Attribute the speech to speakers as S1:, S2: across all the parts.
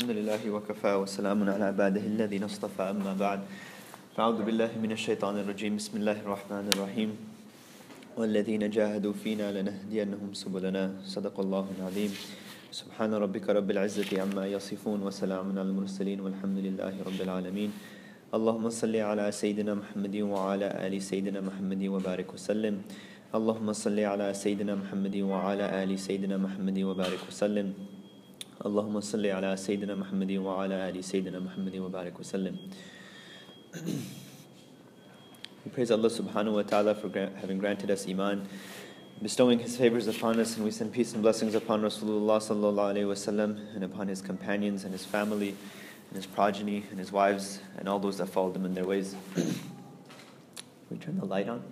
S1: الحمد لله وكفى وسلام على عباده الذين اصطفى أما بعد فأعوذ بالله من الشيطان الرجيم بسم الله الرحمن الرحيم والذين جاهدوا فينا لنهدينهم سبلنا صدق الله العظيم سبحان ربك رب العزة عما يصفون وسلام على المرسلين والحمد لله رب العالمين اللهم صل على سيدنا محمد وعلى آل سيدنا محمد وبارك وسلم اللهم صل على سيدنا محمد وعلى آل سيدنا محمد وبارك وسلم Allahumma salli ala Sayyidina Muhammadi wa ala ali Sayyidina Muhammadi wa we praise Allah subhanahu wa ta'ala for gra- having granted us iman, bestowing his favors upon us, and we send peace and blessings upon Rasulullah sallallahu alayhi wa sallam, and upon his companions and his family, and his progeny, and his wives, and all those that followed them in their ways. we turn the light on?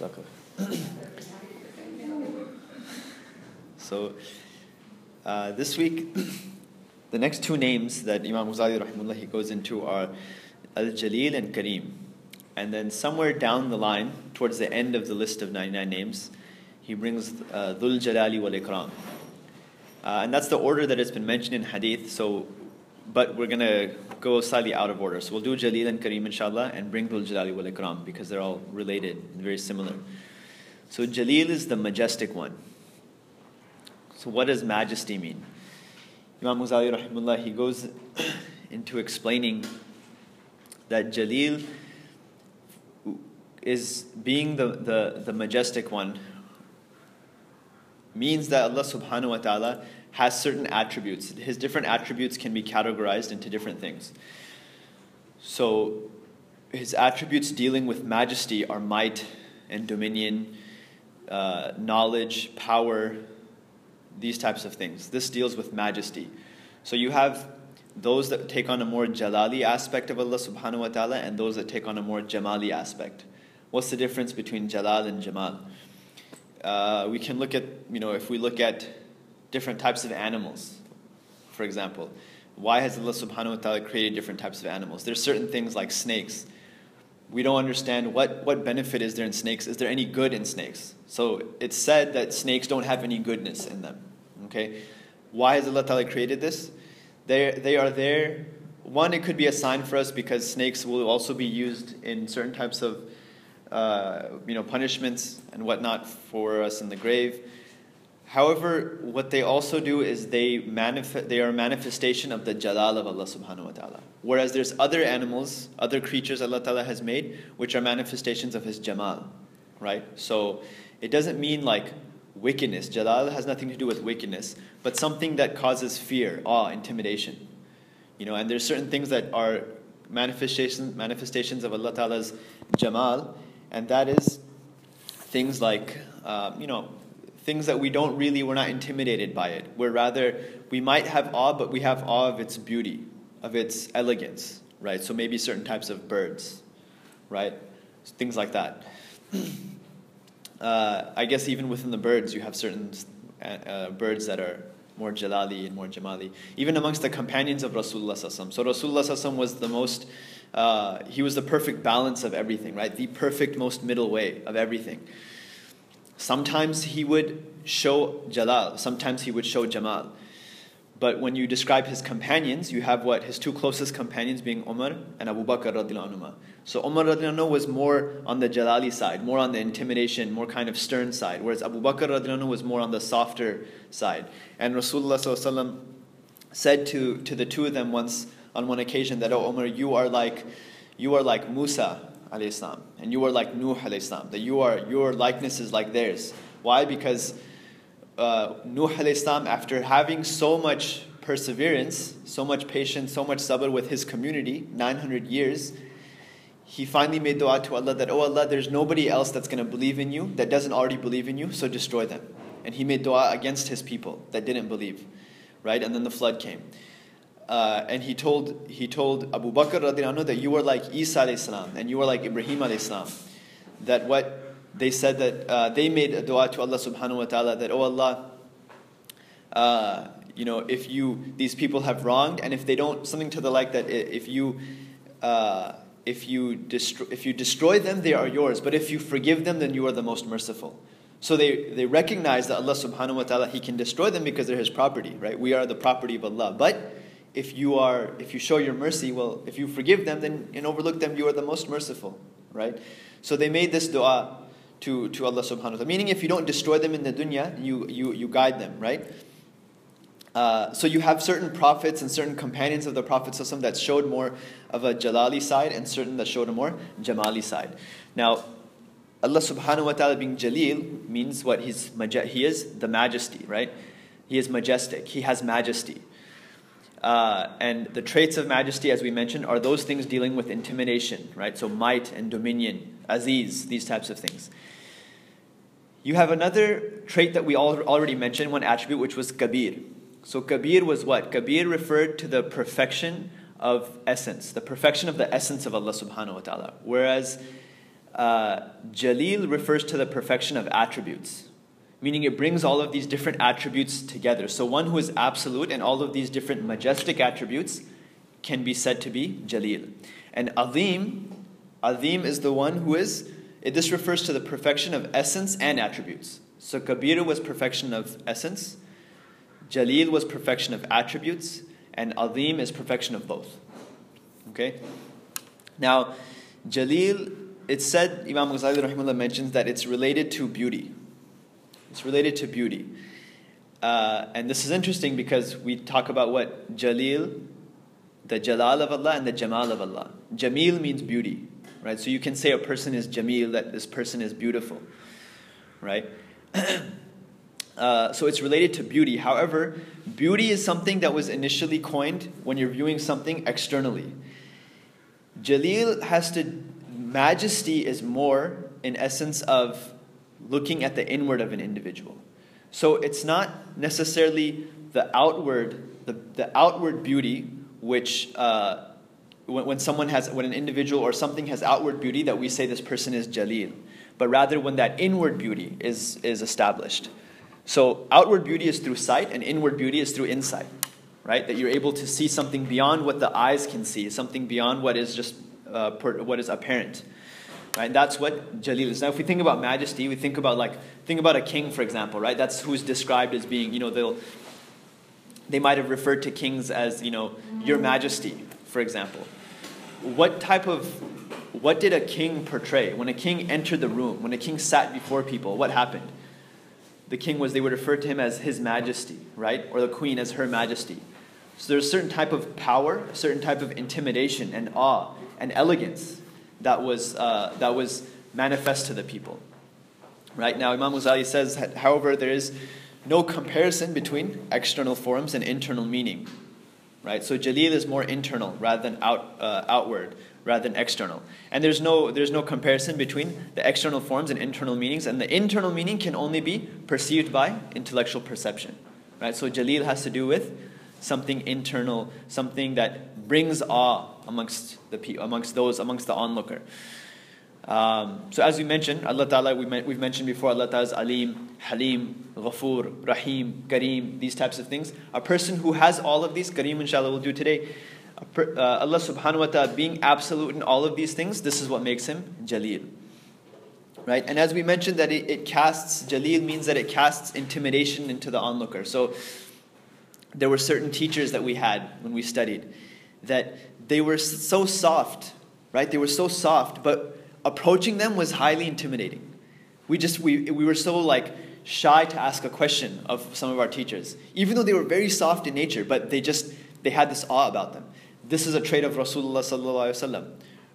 S1: Okay. So, uh, this week, the next two names that Imam Ghazali rahimahullah he goes into are Al Jalil and Kareem. And then somewhere down the line, towards the end of the list of 99 names, he brings uh, Dhul Jalali wal Ikram. Uh, and that's the order that has been mentioned in Hadith. So, but we're going to go slightly out of order. So we'll do Jalil and Kareem, inshallah, and bring Dhul Jalali wal Ikram because they're all related and very similar. So, Jalil is the majestic one. So, what does majesty mean? Imam Ghazali rahimullah, he goes into explaining that Jalil is being the, the, the majestic one means that Allah subhanahu wa ta'ala has certain attributes. His different attributes can be categorized into different things. So his attributes dealing with majesty are might and dominion, uh, knowledge, power, these types of things. This deals with majesty. So you have those that take on a more jalali aspect of Allah subhanahu wa ta'ala and those that take on a more jamali aspect. What's the difference between jalal and jamal? Uh, we can look at, you know, if we look at different types of animals, for example, why has Allah subhanahu wa ta'ala created different types of animals? There's certain things like snakes. We don't understand what, what benefit is there in snakes. Is there any good in snakes? So it's said that snakes don't have any goodness in them. Okay? Why has Allah ta'ala created this? They, they are there. One, it could be a sign for us because snakes will also be used in certain types of uh, you know, punishments and whatnot for us in the grave. However, what they also do is they manifest they are a manifestation of the jalal of Allah subhanahu wa ta'ala. Whereas there's other animals, other creatures Allah ta'ala has made, which are manifestations of his jamal. Right? So it doesn't mean like wickedness. Jalal has nothing to do with wickedness, but something that causes fear, awe, intimidation. You know, and there's certain things that are manifestations manifestations of Allah Ta'ala's Jamal, and that is things like uh, you know things that we don't really we're not intimidated by it. We're rather we might have awe, but we have awe of its beauty, of its elegance, right? So maybe certain types of birds, right? Things like that. Uh, I guess even within the birds, you have certain uh, birds that are more jalali and more jamali. Even amongst the companions of Rasulullah Sallam. So Rasulullah was the most, uh, he was the perfect balance of everything, right? The perfect, most middle way of everything. Sometimes he would show jalal, sometimes he would show jamal. But when you describe his companions, you have what? His two closest companions being Umar and Abu Bakr radiallahu anhu. So Umar radiallahu anhu was more on the jalali side, more on the intimidation, more kind of stern side, whereas Abu Bakr radiallahu anhu was more on the softer side. And Rasulullah said to, to the two of them once on one occasion that, oh Umar, you are like, you are like Musa alayhi and you are like Nuh alayhi that you are, your likeness is like theirs. Why? Because uh, Nuh salam, after having so much perseverance, so much patience, so much sabr with his community, 900 years, he finally made dua to Allah that, Oh Allah, there's nobody else that's going to believe in you that doesn't already believe in you, so destroy them. And he made dua against his people that didn't believe, right? And then the flood came. Uh, and he told, he told Abu Bakr anhu, that you are like Isa salam and you are like Ibrahim salam. That what they said that uh, they made a dua to Allah subhanahu wa ta'ala that, oh Allah, uh, you know, if you, these people have wronged, and if they don't, something to the like that if you, uh, if you, destroy, if you destroy them, they are yours, but if you forgive them, then you are the most merciful. So they, they recognize that Allah subhanahu wa ta'ala, He can destroy them because they're His property, right? We are the property of Allah. But if you are if you show your mercy, well, if you forgive them then and overlook them, you are the most merciful, right? So they made this dua to, to Allah subhanahu wa ta'ala. Meaning if you don't destroy them in the dunya, you you, you guide them, right? Uh, so you have certain prophets and certain companions of the Prophet that showed more of a Jalali side and certain that showed a more Jamali side. Now, Allah subhanahu wa ta'ala being Jalil means what? He's, he is the majesty, right? He is majestic. He has majesty. Uh, and the traits of majesty, as we mentioned, are those things dealing with intimidation, right? So might and dominion, aziz, these types of things. You have another trait that we all already mentioned, one attribute, which was kabir. So kabir was what? Kabir referred to the perfection of essence, the perfection of the essence of Allah subhanahu wa ta'ala. Whereas uh, Jalil refers to the perfection of attributes, meaning it brings all of these different attributes together. So one who is absolute and all of these different majestic attributes can be said to be Jalil. And Azim, Azim is the one who is, this refers to the perfection of essence and attributes. So Kabir was perfection of essence, Jalil was perfection of attributes, and Azim is perfection of both. Okay? Now, Jalil it's said, Imam Ghazali mentions that it's related to beauty. It's related to beauty. Uh, and this is interesting because we talk about what? Jalil, the Jalal of Allah and the Jamal of Allah. Jamil means beauty, right? So you can say a person is Jamil, that this person is beautiful, right? uh, so it's related to beauty. However, beauty is something that was initially coined when you're viewing something externally. Jalil has to majesty is more in essence of looking at the inward of an individual. So it's not necessarily the outward, the, the outward beauty, which uh, when, when someone has, when an individual or something has outward beauty, that we say this person is jalil, but rather when that inward beauty is, is established. So outward beauty is through sight, and inward beauty is through insight, right? That you're able to see something beyond what the eyes can see, something beyond what is just uh, per, what is apparent. Right? That's what Jalil is. Now, if we think about majesty, we think about like think about a king, for example. Right? That's who's described as being. You know, they'll they might have referred to kings as you know your mm-hmm. Majesty, for example. What type of what did a king portray when a king entered the room? When a king sat before people, what happened? The king was they would refer to him as His Majesty, right? Or the queen as Her Majesty. So there's a certain type of power, a certain type of intimidation and awe and elegance that was, uh, that was manifest to the people. Right now, Imam Ghazali says, however, there is no comparison between external forms and internal meaning. Right? So Jalil is more internal rather than out, uh, outward, rather than external. And there's no, there's no comparison between the external forms and internal meanings, and the internal meaning can only be perceived by intellectual perception. Right? So Jalil has to do with something internal, something that brings awe amongst the people, amongst those amongst the onlooker. Um, so as we mentioned, Allah Ta'ala, we we've mentioned before, Allah Ta'ala is Alim, Halim, Ghafoor, Rahim, Kareem, these types of things. A person who has all of these, Kareem inshallah will do today, uh, Allah Subhanahu Wa Ta'ala being absolute in all of these things, this is what makes him Jalil. Right? And as we mentioned that it, it casts, Jalil means that it casts intimidation into the onlooker. So there were certain teachers that we had when we studied that they were so soft, right? They were so soft, but approaching them was highly intimidating. We just we, we were so like shy to ask a question of some of our teachers, even though they were very soft in nature, but they just they had this awe about them. This is a trait of Rasulullah sallallahu alaihi wasallam,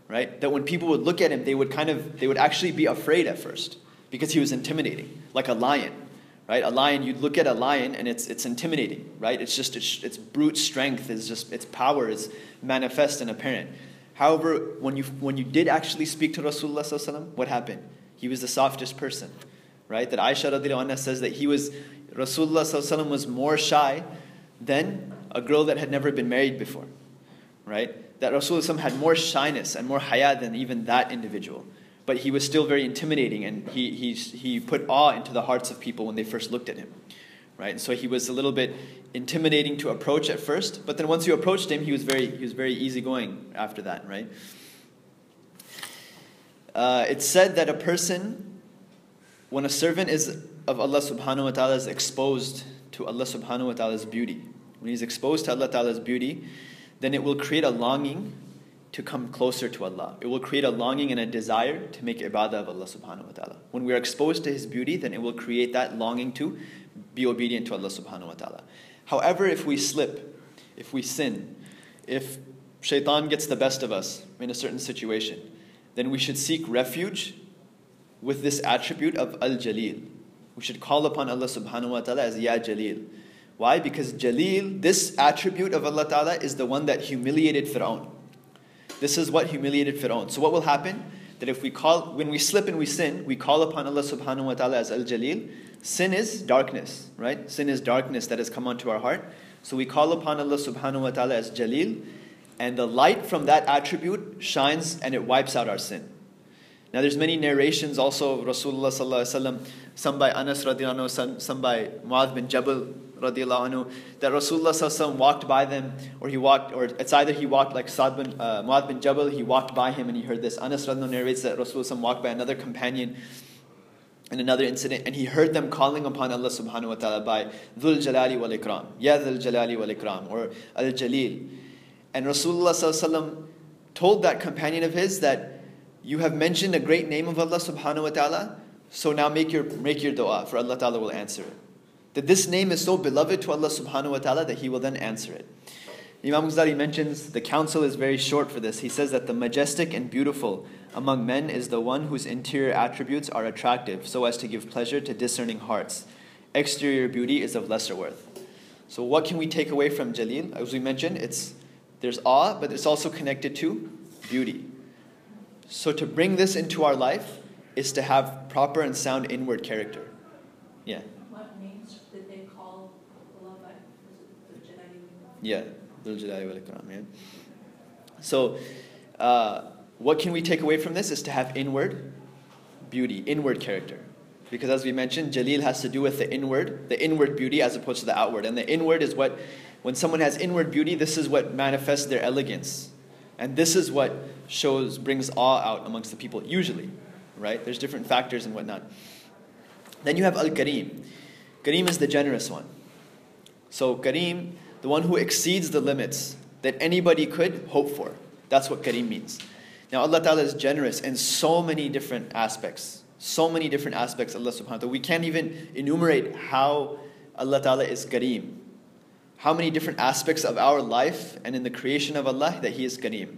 S1: right? That when people would look at him, they would kind of they would actually be afraid at first because he was intimidating, like a lion right? A lion, you look at a lion and it's, it's intimidating, right? It's just, its, its brute strength is just, its power is manifest and apparent. However, when you, when you did actually speak to Rasulullah what happened? He was the softest person, right? That Aisha anha says that he was, Rasulullah was more shy than a girl that had never been married before, right? That Rasulullah had more shyness and more haya than even that individual but he was still very intimidating and he, he, he put awe into the hearts of people when they first looked at him. Right? And so he was a little bit intimidating to approach at first, but then once you approached him, he was very, he was very easygoing after that, right? Uh, it's said that a person when a servant is of Allah subhanahu wa ta'ala is exposed to Allah subhanahu wa ta'ala's beauty, when he's exposed to Allah ta'ala's beauty, then it will create a longing to come closer to Allah. It will create a longing and a desire to make ibadah of Allah subhanahu wa ta'ala. When we are exposed to His beauty, then it will create that longing to be obedient to Allah subhanahu wa ta'ala. However, if we slip, if we sin, if shaitan gets the best of us in a certain situation, then we should seek refuge with this attribute of Al Jalil. We should call upon Allah subhanahu wa ta'ala as Ya Jalil. Why? Because Jalil, this attribute of Allah ta'ala, is the one that humiliated Fir'aun. This is what humiliated Fir'aun. So what will happen? That if we call, when we slip and we sin, we call upon Allah subhanahu wa ta'ala as Al Jalil. Sin is darkness, right? Sin is darkness that has come onto our heart. So we call upon Allah subhanahu wa ta'ala as Jalil, and the light from that attribute shines and it wipes out our sin. Now there's many narrations also of Rasulullah sallallahu alaihi wasallam, some by Anas radiallahu some, some by Muadh bin Jabal anhu, that Rasulullah walked by them, or he walked, or it's either he walked like Sa'd bin, uh, bin Jabal, he walked by him and he heard this. Anas radiallahu narrates that Rasulullah walked by another companion in another incident, and he heard them calling upon Allah subhanahu wa ta'ala by Dhul Jalali wal Ikram, Ya Dhul Jalali wal Ikram, or Al Jalil. And Rasulullah told that companion of his that you have mentioned a great name of Allah subhanahu wa ta'ala, so now make your, make your dua, for Allah ta'ala will answer it. That this name is so beloved to Allah subhanahu wa ta'ala that He will then answer it. Imam Ghazali mentions the counsel is very short for this. He says that the majestic and beautiful among men is the one whose interior attributes are attractive so as to give pleasure to discerning hearts. Exterior beauty is of lesser worth. So, what can we take away from Jalil? As we mentioned, it's, there's awe, but it's also connected to beauty. So to bring this into our life is to have proper and sound inward character. Yeah.
S2: What names did they call Allah by? Was it the Jalali?
S1: Yeah, Dhul Jalali wal Ikram, yeah. So, uh, what can we take away from this is to have inward beauty, inward character. Because as we mentioned, Jalil has to do with the inward, the inward beauty as opposed to the outward. And the inward is what, when someone has inward beauty, this is what manifests their elegance. And this is what shows, brings awe out amongst the people, usually, right? There's different factors and whatnot. Then you have Al Kareem. Kareem is the generous one. So, Kareem, the one who exceeds the limits that anybody could hope for. That's what Kareem means. Now, Allah Ta'ala is generous in so many different aspects. So many different aspects, Allah subhanahu wa ta'ala. We can't even enumerate how Allah Ta'ala is Kareem how many different aspects of our life and in the creation of Allah that He is Kareem.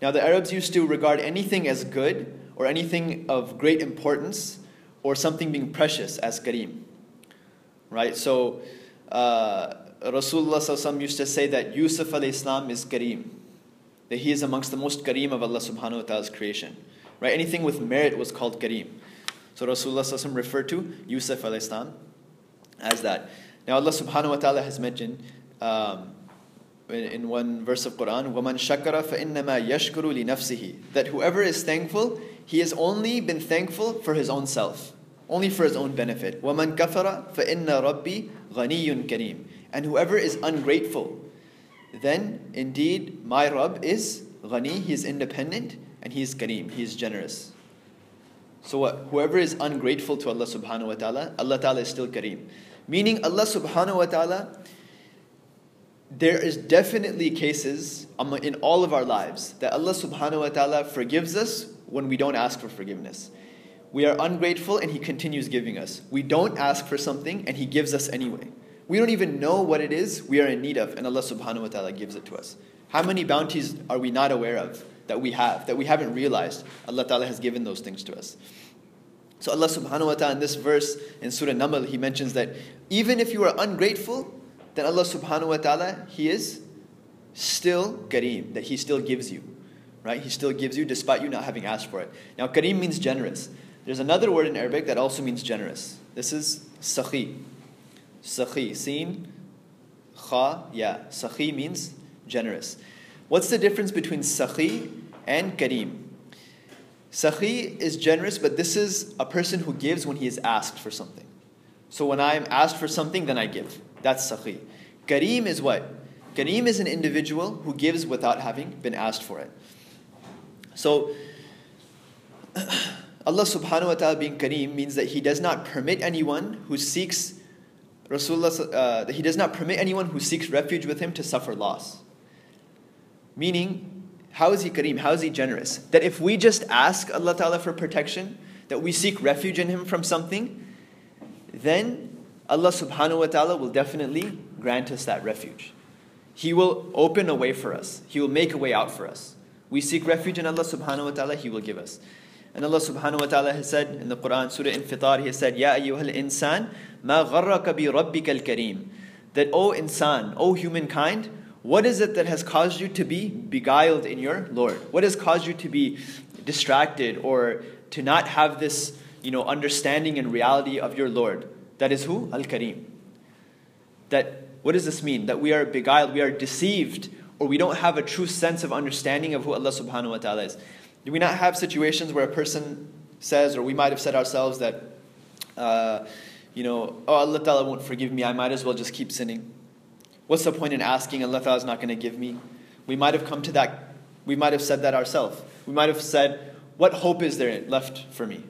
S1: Now, the Arabs used to regard anything as good or anything of great importance or something being precious as Kareem. Right? So, uh, Rasulullah used to say that Yusuf alayhis salam is Kareem. That he is amongst the most Kareem of Allah subhanahu wa ta'ala's creation. Right? Anything with merit was called Kareem. So Rasulullah referred to Yusuf alayhis salam as that. Now Allah subhanahu wa ta'ala has mentioned um, in, one verse of Quran, وَمَنْ شَكَرَ فَإِنَّمَا يَشْكُرُ لِنَفْسِهِ That whoever is thankful, he has only been thankful for his own self. Only for his own benefit. وَمَنْ كَفَرَ فَإِنَّ رَبِّي غَنِيٌّ كَرِيمٌ and whoever is ungrateful, then indeed my Rabb is ghani, he is independent, and he is kareem, he is generous. So what? Whoever is ungrateful to Allah subhanahu wa ta'ala, Allah ta'ala is still kareem. Meaning, Allah subhanahu wa ta'ala, there is definitely cases in all of our lives that Allah subhanahu wa ta'ala forgives us when we don't ask for forgiveness. We are ungrateful and He continues giving us. We don't ask for something and He gives us anyway. We don't even know what it is we are in need of, and Allah subhanahu wa ta'ala gives it to us. How many bounties are we not aware of that we have, that we haven't realized? Allah ta'ala has given those things to us. So Allah subhanahu wa ta'ala in this verse in Surah Naml, He mentions that even if you are ungrateful, then Allah subhanahu wa ta'ala, He is still Kareem, that He still gives you. Right? He still gives you despite you not having asked for it. Now Kareem means generous. There's another word in Arabic that also means generous. This is Sakhi. Sakhi. Seen, Kha, yeah. Sakhi means generous. What's the difference between Sakhi and Kareem? Sakhi is generous, but this is a person who gives when he is asked for something. So when I'm asked for something, then I give. That's Sakhi. Kareem is what? Kareem is an individual who gives without having been asked for it. So, Allah subhanahu wa ta'ala being Kareem means that He does not permit anyone who seeks Rasulullah, uh, He does not permit anyone who seeks refuge with Him to suffer loss. Meaning, how is He Kareem? How is He generous? That if we just ask Allah Ta'ala for protection, that we seek refuge in Him from something, then Allah subhanahu wa ta'ala will definitely grant us that refuge. He will open a way for us. He will make a way out for us. We seek refuge in Allah subhanahu wa ta'ala, He will give us. And Allah subhanahu wa ta'ala has said in the Quran, Surah Infitar, He has said, Ya ayyuhal insan, gharraka bi rabbika al-kareem. That, O insan, O humankind, what is it that has caused you to be beguiled in your Lord? What has caused you to be distracted or to not have this you know, understanding and reality of your Lord? That is who? Al Kareem. That what does this mean? That we are beguiled, we are deceived, or we don't have a true sense of understanding of who Allah subhanahu wa ta'ala is. Do we not have situations where a person says, or we might have said ourselves that, uh, you know, oh, Allah Ta'ala won't forgive me, I might as well just keep sinning. What's the point in asking? Allah Ta'ala is not going to give me. We might have come to that, we might have said that ourselves. We might have said, what hope is there left for me?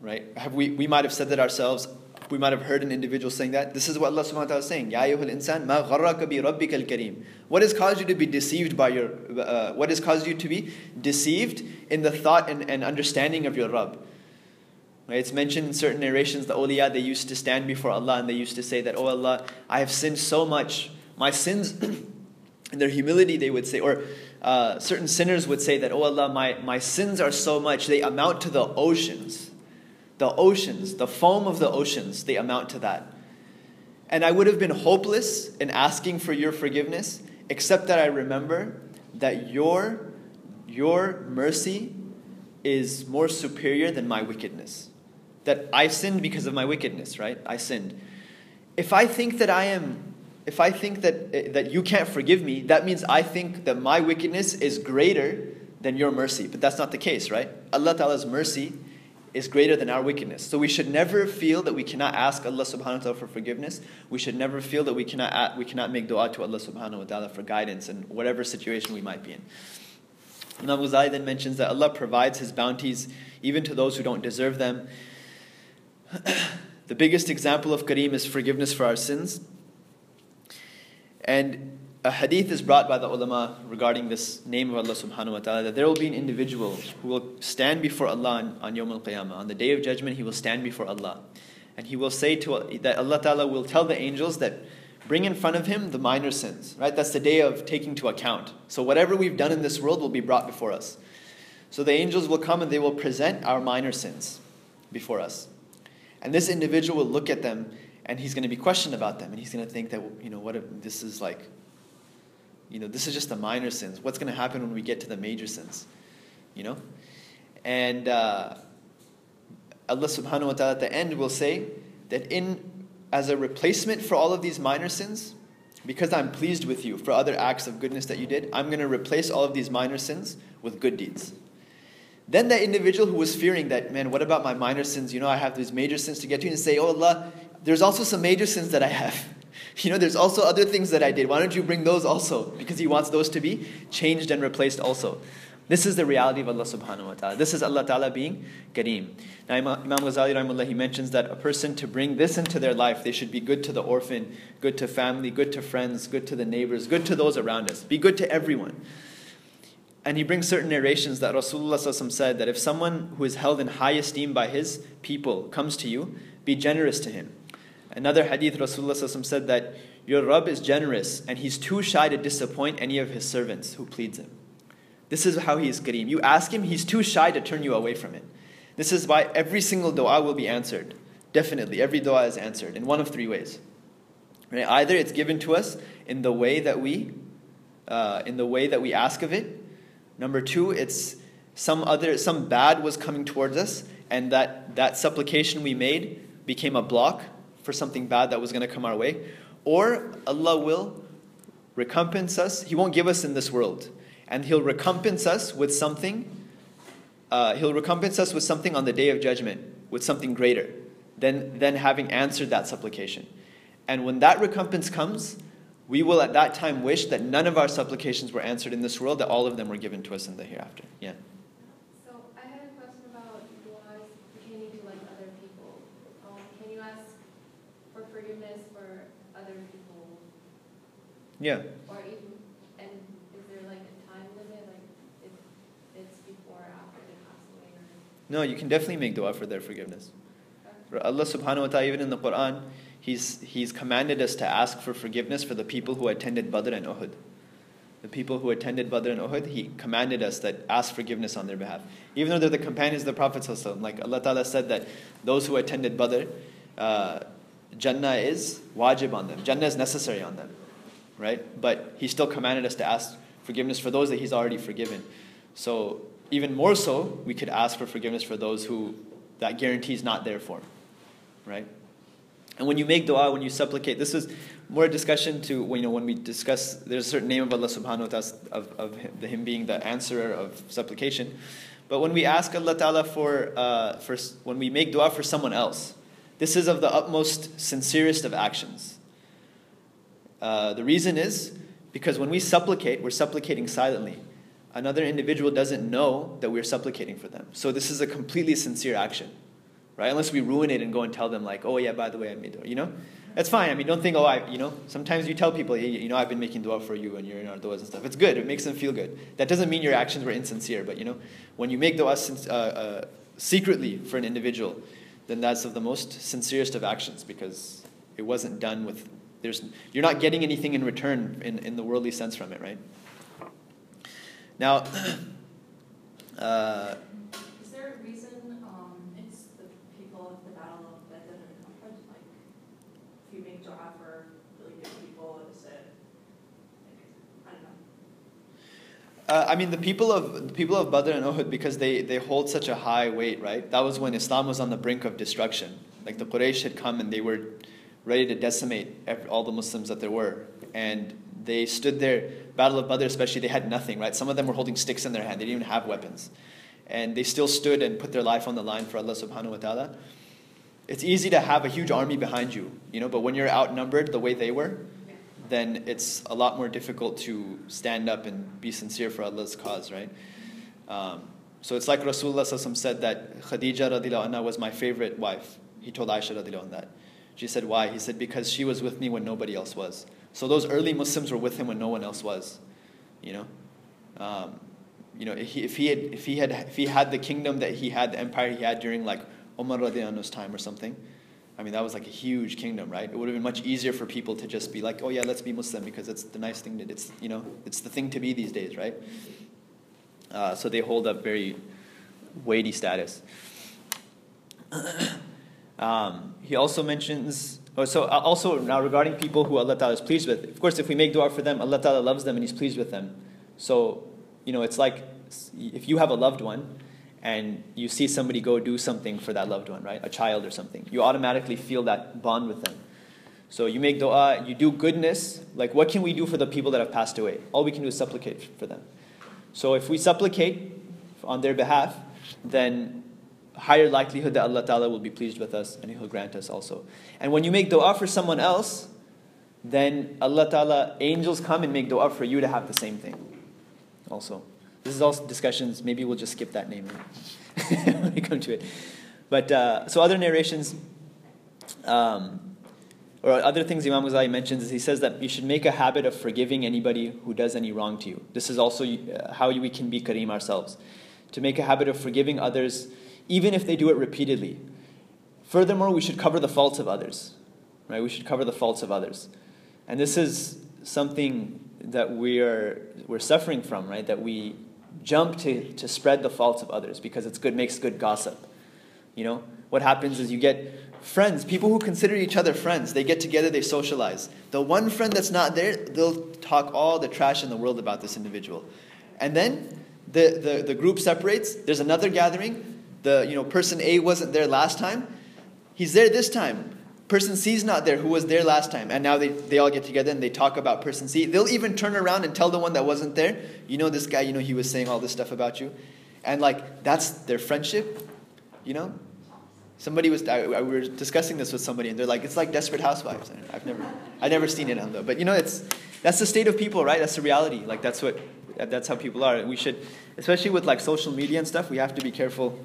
S1: Right? Have we, we might have said that ourselves. We might have heard an individual saying that. This is what Allah subhanahu wa ta'ala is saying. Ya ayyuhal insan ma gharraka bi rabbika al-kareem. What has caused you to be deceived by your, uh, what has caused you to be deceived in the thought and, and understanding of your Rabb? It's mentioned in certain narrations, the awliya, they used to stand before Allah and they used to say that, Oh Allah, I have sinned so much. My sins, in their humility, they would say, or uh, certain sinners would say that, Oh Allah, my, my sins are so much, they amount to the oceans. The oceans, the foam of the oceans, they amount to that. And I would have been hopeless in asking for your forgiveness, except that I remember that your, your mercy is more superior than my wickedness. That I sinned because of my wickedness, right? I sinned. If I think that I am, if I think that, eh, that you can't forgive me, that means I think that my wickedness is greater than your mercy. But that's not the case, right? Allah Ta'ala's mercy is greater than our wickedness. So we should never feel that we cannot ask Allah subhanahu wa ta'ala for forgiveness. We should never feel that we cannot, we cannot make dua to Allah subhanahu wa ta'ala for guidance in whatever situation we might be in. Imam Ghazali then mentions that Allah provides His bounties even to those who don't deserve them. the biggest example of Kareem is forgiveness for our sins. And a hadith is brought by the ulama regarding this name of Allah subhanahu wa ta'ala that there will be an individual who will stand before Allah on, on Yawm al Qiyamah. On the day of judgment, he will stand before Allah. And he will say to that Allah Ta'ala will tell the angels that bring in front of him the minor sins, right? That's the day of taking to account. So whatever we've done in this world will be brought before us. So the angels will come and they will present our minor sins before us. And this individual will look at them and he's going to be questioned about them and he's going to think that you know what if this is like you know, this is just the minor sins. What's going to happen when we get to the major sins? You know? And uh, Allah subhanahu wa ta'ala at the end will say that in as a replacement for all of these minor sins, because I'm pleased with you for other acts of goodness that you did, I'm going to replace all of these minor sins with good deeds. Then that individual who was fearing that, man, what about my minor sins? You know, I have these major sins to get to, and say, oh Allah, there's also some major sins that I have. You know, there's also other things that I did. Why don't you bring those also? Because He wants those to be changed and replaced also. This is the reality of Allah subhanahu wa ta'ala. This is Allah ta'ala being Kareem. Now Imam Ghazali rahimahullah, he mentions that a person to bring this into their life, they should be good to the orphan, good to family, good to friends, good to the neighbors, good to those around us. Be good to everyone. And he brings certain narrations that Rasulullah said that if someone who is held in high esteem by his people comes to you, be generous to him. Another hadith, Rasulullah said that your Rabb is generous and he's too shy to disappoint any of his servants who pleads him. This is how he is Kareem. You ask him, he's too shy to turn you away from it. This is why every single dua will be answered. Definitely, every dua is answered in one of three ways. Right? Either it's given to us in the way that we, uh, in the way that we ask of it. Number two, it's some other, some bad was coming towards us, and that that supplication we made became a block for something bad that was going to come our way, or Allah will recompense us. He won't give us in this world, and He'll recompense us with something. Uh, he'll recompense us with something on the day of judgment, with something greater than, than having answered that supplication. And when that recompense comes, we will at that time wish that none of our supplications were answered in this world, that all of them were given to us in the hereafter. Yeah.
S2: So I have a question about
S3: laws pertaining to like other people. Um, can you ask for
S2: forgiveness for other people?
S1: Yeah.
S2: Or even, and is there like a time limit? Like if it's before or after they pass away? Or...
S1: No, you can definitely make dua for their forgiveness. Okay. Allah subhanahu wa ta'ala, even in the Quran, he's, he's commanded us to ask for forgiveness for the people who attended Badr and Uhud. The people who attended Badr and Uhud, he commanded us that ask forgiveness on their behalf. Even though they're the companions of the Prophet, like Allah Ta'ala said that those who attended Badr, uh, Jannah is wajib on them. Jannah is necessary on them. Right? But he still commanded us to ask forgiveness for those that he's already forgiven. So even more so, we could ask for forgiveness for those who that guarantee is not there for. Right? And when you make dua, when you supplicate, this is more a discussion to you know when we discuss. There's a certain name of Allah Subhanahu wa Taala of, of him, him being the answerer of supplication. But when we ask Allah Taala for, uh, for when we make dua for someone else, this is of the utmost sincerest of actions. Uh, the reason is because when we supplicate, we're supplicating silently. Another individual doesn't know that we're supplicating for them. So this is a completely sincere action, right? Unless we ruin it and go and tell them like, oh yeah, by the way, I made dua, you know? That's fine. I mean, don't think, oh, I, you know, sometimes you tell people, hey, you know, I've been making dua for you and you're in our duas and stuff. It's good. It makes them feel good. That doesn't mean your actions were insincere, but, you know, when you make dua uh, uh, secretly for an individual, then that's of the most sincerest of actions because it wasn't done with, there's, you're not getting anything in return in, in the worldly sense from it, right? Now, uh,
S2: Is there a reason, um, it's the people of the Battle of Badr and Uhud, like, if you make dua for really good people, is it, like, I don't know.
S1: Uh, I mean, the people of the people of Badr and Uhud, because they, they hold such a high weight, right? That was when Islam was on the brink of destruction. Like the Quraysh had come and they were ready to decimate every, all the Muslims that there were, and they stood there. Battle of Badr, especially, they had nothing, right? Some of them were holding sticks in their hand. They didn't even have weapons, and they still stood and put their life on the line for Allah Subhanahu wa Taala. It's easy to have a huge army behind you, you know, but when you're outnumbered the way they were. Then it's a lot more difficult to stand up and be sincere for Allah's cause, right? Um, so it's like Rasulullah said that Khadija radiallahu anha was my favorite wife. He told Aisha radiallahu anha that. She said, why? He said, because she was with me when nobody else was. So those early Muslims were with him when no one else was, you know? Um, you know, if he, if he had if he had if he had the kingdom that he had, the empire he had during like Umar radiallahu anhu's time or something, I mean that was like a huge kingdom, right? It would have been much easier for people to just be like, oh yeah, let's be Muslim because it's the nice thing that it's you know it's the thing to be these days, right? Uh, so they hold up very weighty status. um, he also mentions. Oh, so uh, also now regarding people who Allah Ta'ala is pleased with, of course, if we make dua for them, Allah Ta'ala loves them and He's pleased with them. So, you know, it's like if you have a loved one and you see somebody go do something for that loved one, right? A child or something, you automatically feel that bond with them. So you make dua, you do goodness. Like, what can we do for the people that have passed away? All we can do is supplicate for them. So if we supplicate on their behalf, then higher likelihood that Allah Ta'ala will be pleased with us and He'll grant us also. And when you make dua for someone else, then Allah Ta'ala, angels come and make dua for you to have the same thing also. This is also discussions, maybe we'll just skip that name when we come to it. But uh, so other narrations, um, or other things Imam Ghazali mentions is he says that you should make a habit of forgiving anybody who does any wrong to you. This is also uh, how we can be kareem ourselves. To make a habit of forgiving others, even if they do it repeatedly. Furthermore, we should cover the faults of others. Right? We should cover the faults of others. And this is something that we are we're suffering from, right? That we jump to, to spread the faults of others because it's good, makes good gossip. You know? What happens is you get friends, people who consider each other friends, they get together, they socialize. The one friend that's not there, they'll talk all the trash in the world about this individual. And then the, the, the group separates, there's another gathering, the you know person A wasn't there last time, he's there this time. Person C is not there who was there last time. And now they, they all get together and they talk about person C. They'll even turn around and tell the one that wasn't there, you know this guy, you know he was saying all this stuff about you. And like that's their friendship, you know? Somebody was I, I, we were discussing this with somebody, and they're like, "It's like Desperate Housewives." I've never, I've never seen it on though, but you know, it's that's the state of people, right? That's the reality. Like that's what, that's how people are. We should, especially with like social media and stuff, we have to be careful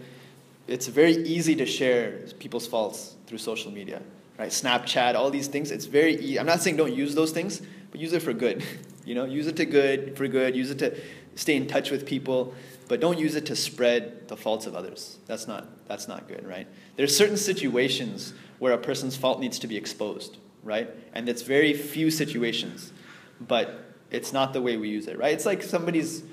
S1: it's very easy to share people's faults through social media, right? Snapchat, all these things. It's very. Easy. I'm not saying don't use those things, but use it for good. you know, use it to good for good. Use it to stay in touch with people, but don't use it to spread the faults of others. That's not that's not good, right? There's certain situations where a person's fault needs to be exposed, right? And it's very few situations, but it's not the way we use it, right? It's like somebody's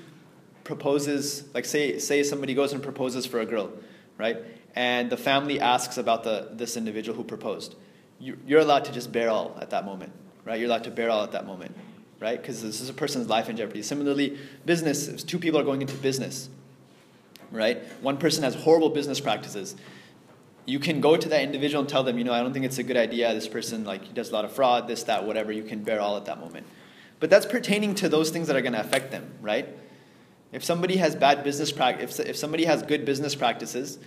S1: proposes, like say say somebody goes and proposes for a girl right? And the family asks about the, this individual who proposed. You, you're allowed to just bear all at that moment, right? You're allowed to bear all at that moment, right? Because this is a person's life in jeopardy. Similarly, business, if two people are going into business, right? One person has horrible business practices. You can go to that individual and tell them, you know, I don't think it's a good idea. This person, like, does a lot of fraud, this, that, whatever. You can bear all at that moment. But that's pertaining to those things that are going to affect them, right? If somebody has bad business practice, if, if somebody has good business practices,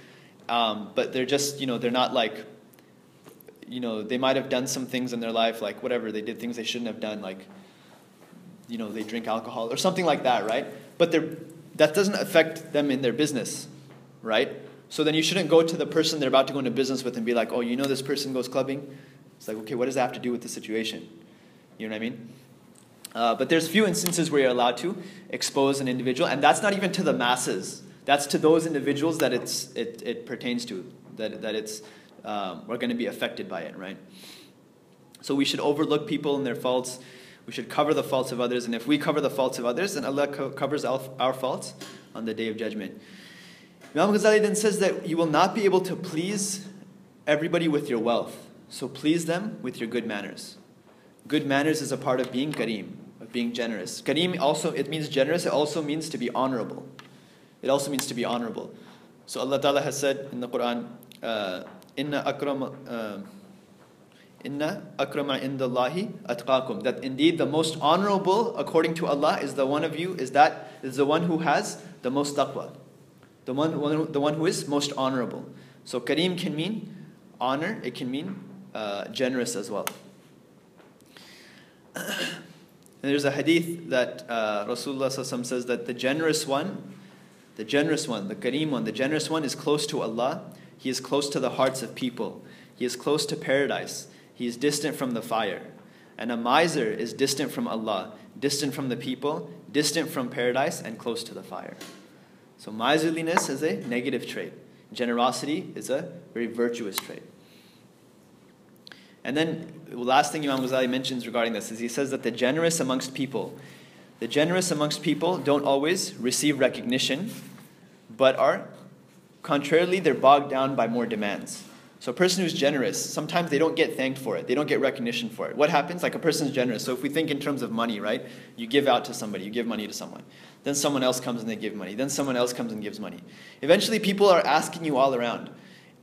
S1: um, but they're just, you know, they're not like, you know, they might have done some things in their life, like whatever, they did things they shouldn't have done, like, you know, they drink alcohol or something like that, right? But that doesn't affect them in their business, right? So then you shouldn't go to the person they're about to go into business with and be like, oh, you know this person goes clubbing? It's like, okay, what does that have to do with the situation? You know what I mean? Uh, but there's few instances where you're allowed to expose an individual, and that's not even to the masses. That's to those individuals that it's, it, it pertains to, that, that it's, um, are going to be affected by it, right? So we should overlook people and their faults. We should cover the faults of others, and if we cover the faults of others, then Allah co- covers our, our faults on the day of judgment. Imam Ghazali then says that you will not be able to please everybody with your wealth, so please them with your good manners. Good manners is a part of being kareem of being generous. Kareem also, it means generous, it also means to be honorable. It also means to be honorable. So Allah Ta'ala has said in the Quran, uh, Inna akram, uh, Inna akrama indallahi atqakum. That indeed the most honorable according to Allah is the one of you, is that is the one who has the most taqwa. The one, the one who is most honorable. So kareem can mean honor, it can mean uh, generous as well. There's a hadith that uh, Rasulullah says that the generous one, the generous one, the kareem one, the generous one is close to Allah. He is close to the hearts of people. He is close to paradise. He is distant from the fire. And a miser is distant from Allah, distant from the people, distant from paradise, and close to the fire. So miserliness is a negative trait. Generosity is a very virtuous trait. And then the last thing Imam Ghazali mentions regarding this is he says that the generous amongst people, the generous amongst people don't always receive recognition, but are, contrarily, they're bogged down by more demands. So a person who's generous, sometimes they don't get thanked for it. They don't get recognition for it. What happens? Like a person's generous. So if we think in terms of money, right? You give out to somebody, you give money to someone. Then someone else comes and they give money. Then someone else comes and gives money. Eventually people are asking you all around.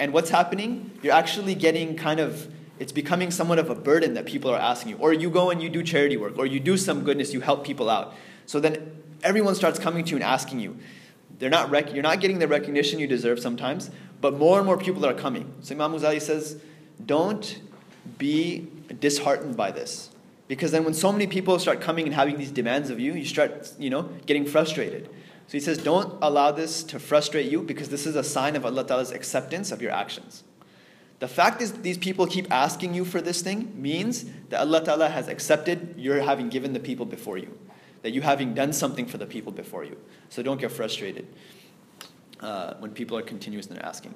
S1: And what's happening? You're actually getting kind of it's becoming somewhat of a burden that people are asking you. Or you go and you do charity work, or you do some goodness, you help people out. So then everyone starts coming to you and asking you. They're not rec- you're not getting the recognition you deserve sometimes, but more and more people are coming. So Imam Ghazali says, don't be disheartened by this. Because then when so many people start coming and having these demands of you, you start, you know, getting frustrated. So he says, don't allow this to frustrate you because this is a sign of Allah Ta'ala's acceptance of your actions. The fact is these people keep asking you for this thing means that Allah Ta'ala has accepted your having given the people before you. That you having done something for the people before you. So don't get frustrated uh, when people are continuous in their asking.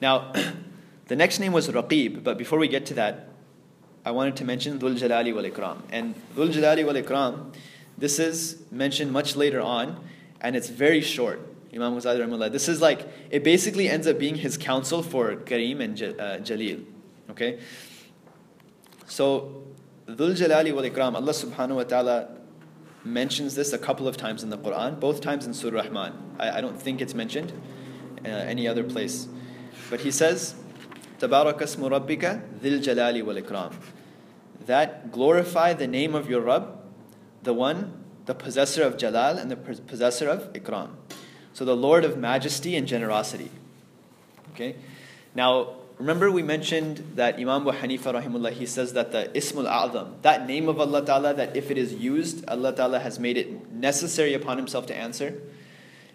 S1: Now, the next name was Raqib, but before we get to that, I wanted to mention Dhul Jalali wal Ikram. And Dhul Jalali wal Ikram, this is mentioned much later on, and it's very short. Imam Ghazali Rahimullah. This is like, it basically ends up being his counsel for Kareem and uh, Jalil. Okay? So, Dhul Jalali wal Ikram, Allah subhanahu wa ta'ala mentions this a couple of times in the Quran, both times in Surah Rahman. I, I don't think it's mentioned uh, any other place. But he says, Tabarak rabbika dhil jalali wal ikram. That glorify the name of your Rabb, the one, the possessor of jalal and the possessor of ikram. So the Lord of majesty and generosity. Okay? Now, remember we mentioned that Imam Abu Hanifa rahimullah, he says that the Ismul A'zam, that name of Allah Ta'ala, that if it is used, Allah Ta'ala has made it necessary upon himself to answer.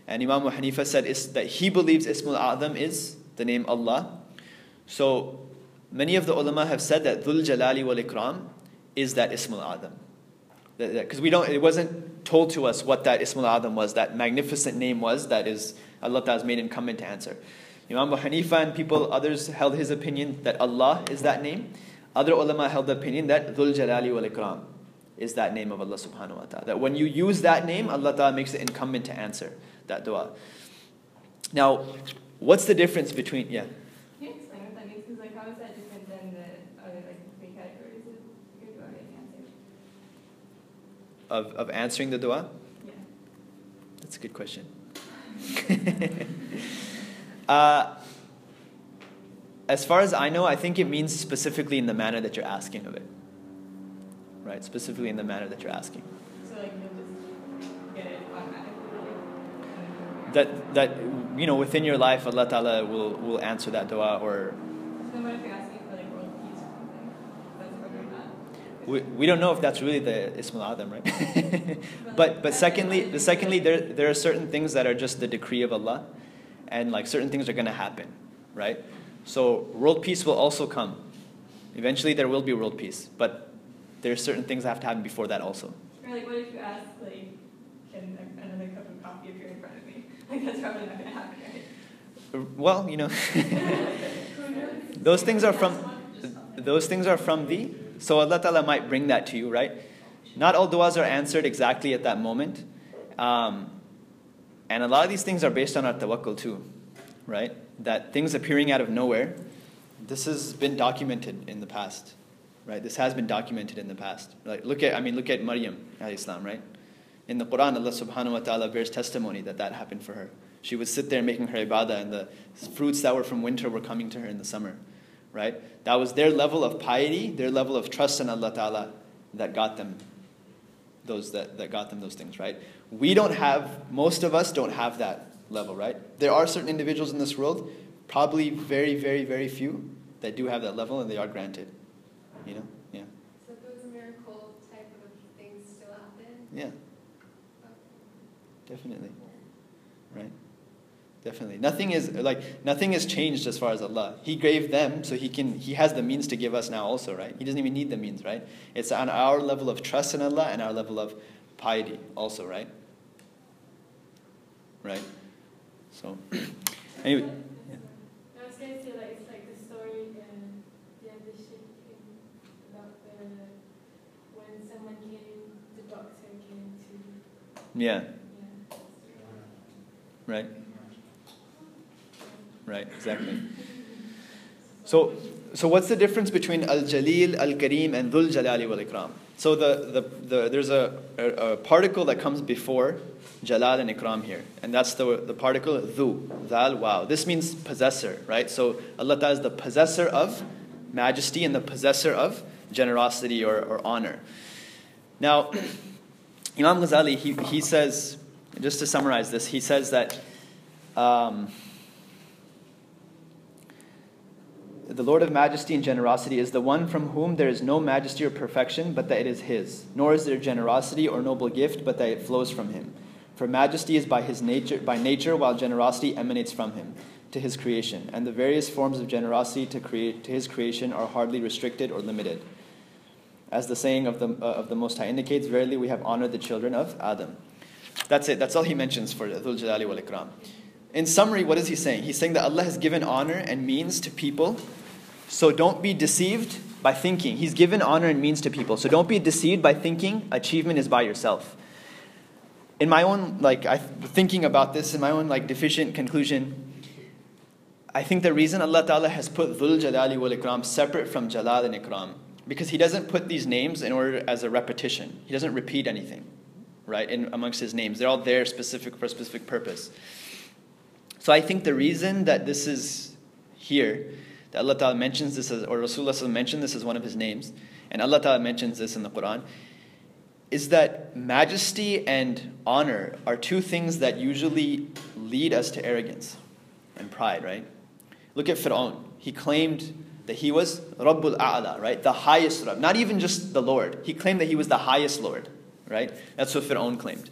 S1: And Imam Abu Hanifa said that he believes Ismul A'zam is the name Allah. So many of the ulama have said that Dhul Jalali wal Ikram is that Ismul A'zam. Because we don't, it wasn't told to us what that Ismul A'zam was, that magnificent name was, that is Allah has made him come in to answer. Imam Abu Hanifa and people, others held his opinion that Allah is that name. Other ulama held the opinion that Dhul Jalali wal Ikram is that name of Allah subhanahu wa ta'ala. That when you use that name, Allah ta'ala makes it incumbent to answer that dua. Now, what's the difference between, yeah?
S4: Can you explain what that means? Because like, how is that different than the other like three categories of your dua getting answered?
S1: Of, of answering the dua?
S4: Yeah.
S1: That's a good question. uh, as far as I know, I think it means specifically in the manner that you're asking of it. Right? Specifically in the manner that you're asking.
S4: So like you'll just get it automatically.
S1: That, that you know, within your life, Allah Ta'ala will, will answer that dua or
S4: so then what if you're asking for like world peace or something? That's harder than that.
S1: we, we don't know if that's really the Ismul A'zam, right? but but secondly, the secondly, there there are certain things that are just the decree of Allah, and like certain things are going to happen, right? So world peace will also come. Eventually, there will be world peace, but there are certain things that have to happen before that also.
S4: Or like, what if you ask like, can another cup of coffee appear in front of me? Like that's probably not gonna happen, right?
S1: Well, you know, those things are from those things are from thee. So Allah Ta'ala might bring that to you, right? Not all du'as are answered exactly at that moment. Um, and a lot of these things are based on our tawakkul too, right? That things appearing out of nowhere, this has been documented in the past, right? This has been documented in the past. Like look at, I mean, look at Maryam, Islam, right? In the Quran, Allah subhanahu wa ta'ala bears testimony that that happened for her. She would sit there making her ibadah, and the fruits that were from winter were coming to her in the summer, right? That was their level of piety, their level of trust in Allah ta'ala that got them those that, that got them those things, right? We don't have, most of us don't have that level, right? There are certain individuals in this world, probably very, very, very few, that do have that level and they are granted. You know? Yeah.
S5: So those miracle type of things still happen?
S1: Yeah. Definitely. Definitely. Nothing is like nothing has changed as far as Allah. He gave them so he can he has the means to give us now also, right? He doesn't even need the means, right? It's on our level of trust in Allah and our level of piety also, right? Right? So anyway,
S5: I was going to say, like, it's like the story in the other shit about the, when someone came, the doctor came to,
S1: yeah,
S5: yeah.
S1: right. Right, exactly. So, so what's the difference between Al Jalil, Al Kareem, and Dhul Jalali wal Ikram? So the, the, the, there's a, a, a particle that comes before Jalal and Ikram here, and that's the, the particle Dhu, Zal, Wow. This means possessor, right? So Allah Ta'ala is the possessor of majesty and the possessor of generosity or, or honor. Now, Imam Ghazali, he, he says, just to summarize this, he says that. Um, the Lord of majesty and generosity is the one from whom there is no majesty or perfection, but that it is His. Nor is there generosity or noble gift, but that it flows from Him. For majesty is by His nature, by nature, while generosity emanates from Him to His creation, and the various forms of generosity to create to His creation are hardly restricted or limited. As the saying of the uh, of the Most High indicates, verily we have honored the children of Adam. That's it. That's all he mentions for Dhul Jalali wal Ikram. In summary, what is he saying? He's saying that Allah has given honor and means to people so don't be deceived by thinking. He's given honor and means to people. So don't be deceived by thinking achievement is by yourself. In my own like I thinking about this, in my own like deficient conclusion, I think the reason Allah Ta'ala has put Dhul Jalali wal Ikram separate from Jalal and Ikram, because He doesn't put these names in order as a repetition. He doesn't repeat anything, right, in, amongst His names. They're all there specific for a specific purpose. So I think the reason that this is here that Allah Ta'ala mentions this as, or Rasulullah mentioned this as one of his names, and Allah Ta'ala mentions this in the Quran, is that majesty and honor are two things that usually lead us to arrogance and pride, right? Look at Fir'aun. He claimed that he was Rabbul A'la, right? The highest Rabb. Not even just the Lord. He claimed that he was the highest Lord, right? That's what Fir'aun claimed.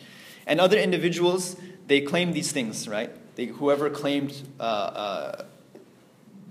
S1: And other individuals, they claim these things, right? They, whoever claimed uh, uh,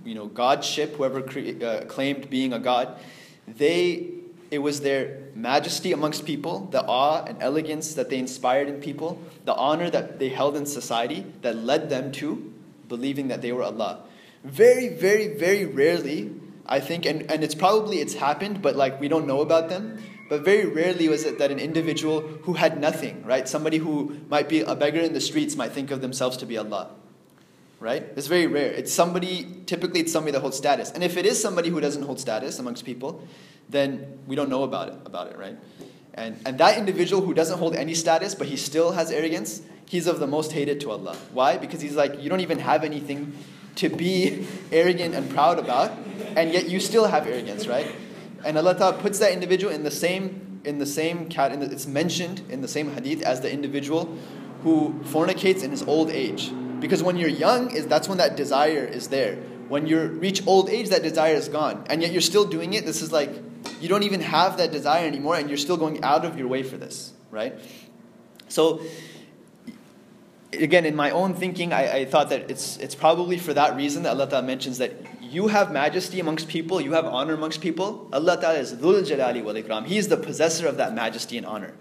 S1: you know, godship, whoever cre- uh, claimed being a god, they it was their majesty amongst people, the awe and elegance that they inspired in people, the honor that they held in society that led them to believing that they were Allah. Very, very, very rarely, I think, and, and it's probably it's happened, but like we don't know about them. But very rarely was it that an individual who had nothing, right? Somebody who might be a beggar in the streets might think of themselves to be Allah right? It's very rare. It's somebody, typically it's somebody that holds status. And if it is somebody who doesn't hold status amongst people, then we don't know about it, about it, right? And, and that individual who doesn't hold any status, but he still has arrogance, he's of the most hated to Allah. Why? Because he's like, you don't even have anything to be arrogant and proud about, and yet you still have arrogance, right? And Allah Ta'ala puts that individual in the same in the same cat it's mentioned in the same hadith as the individual who fornicates in his old age. Because when you're young, is that's when that desire is there. When you reach old age, that desire is gone. And yet you're still doing it. This is like you don't even have that desire anymore, and you're still going out of your way for this, right? So again, in my own thinking, I, I thought that it's it's probably for that reason that Allah Ta'ala mentions that you have majesty amongst people, you have honor amongst people. Allah Ta'ala is Dhul Jalali wal Ikram. He is the possessor of that majesty and honor.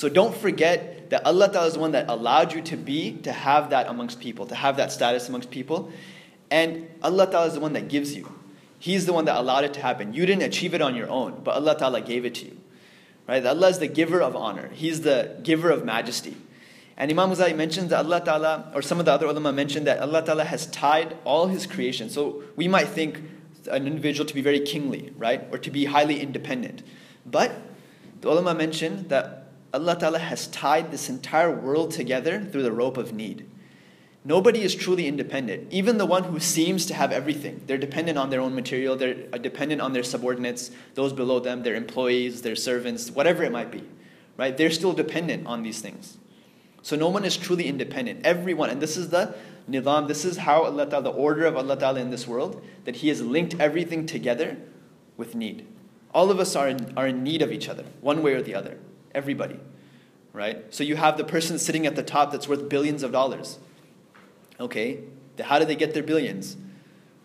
S1: So don't forget that Allah Ta'ala is the one that allowed you to be, to have that amongst people, to have that status amongst people. And Allah Ta'ala is the one that gives you. He's the one that allowed it to happen. You didn't achieve it on your own, but Allah Ta'ala gave it to you. Right? Allah is the giver of honor. He's the giver of majesty. And Imam Ghazali mentions that Allah Ta'ala, or some of the other ulama mentioned that Allah Ta'ala has tied all His creation. So we might think an individual to be very kingly, right? Or to be highly independent. But the ulama mentioned that Allah Ta'ala has tied this entire world together through the rope of need. Nobody is truly independent. Even the one who seems to have everything. They're dependent on their own material, they're uh, dependent on their subordinates, those below them, their employees, their servants, whatever it might be. Right? They're still dependent on these things. So no one is truly independent. Everyone, and this is the nidam, this is how Allah Ta'ala, the order of Allah Ta'ala in this world, that He has linked everything together with need. All of us are in, are in need of each other, one way or the other. Everybody. Right? So you have the person sitting at the top that's worth billions of dollars. Okay, how did they get their billions?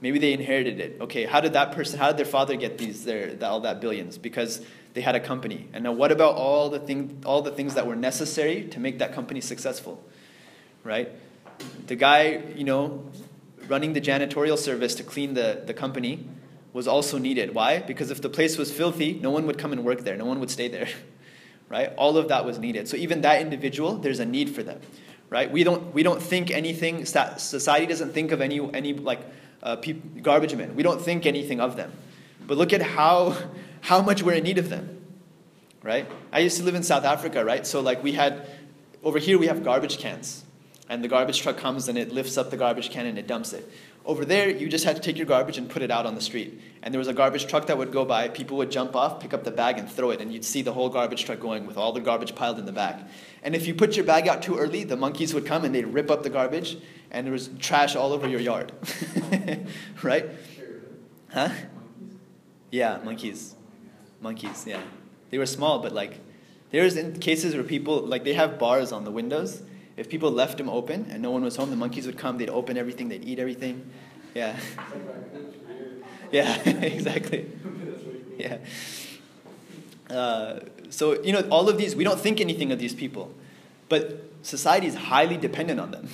S1: Maybe they inherited it. Okay, how did that person, how did their father get these, their, all that billions? Because they had a company. And now what about all the, thing, all the things that were necessary to make that company successful? Right? The guy, you know, running the janitorial service to clean the, the company was also needed. Why? Because if the place was filthy, no one would come and work there. No one would stay there. Right? All of that was needed. So even that individual, there's a need for them right? We don't, we don't think anything, society doesn't think of any, any like uh, garbage men. We don't think anything of them. But look at how, how much we're in need of them, right? I used to live in South Africa, right? So like we had, over here we have garbage cans. And the garbage truck comes and it lifts up the garbage can and it dumps it. Over there, you just had to take your garbage and put it out on the street. And there was a garbage truck that would go by, people would jump off, pick up the bag, and throw it. And you'd see the whole garbage truck going with all the garbage piled in the back. And if you put your bag out too early, the monkeys would come and they'd rip up the garbage, and there was trash all over your yard. right? Huh? Yeah, monkeys. Monkeys, yeah. They were small, but like, there's in cases where people, like, they have bars on the windows if people left them open and no one was home, the monkeys would come, they'd open everything, they'd eat everything. Yeah. yeah, exactly. Yeah. Uh, so, you know, all of these, we don't think anything of these people, but society is highly dependent on them,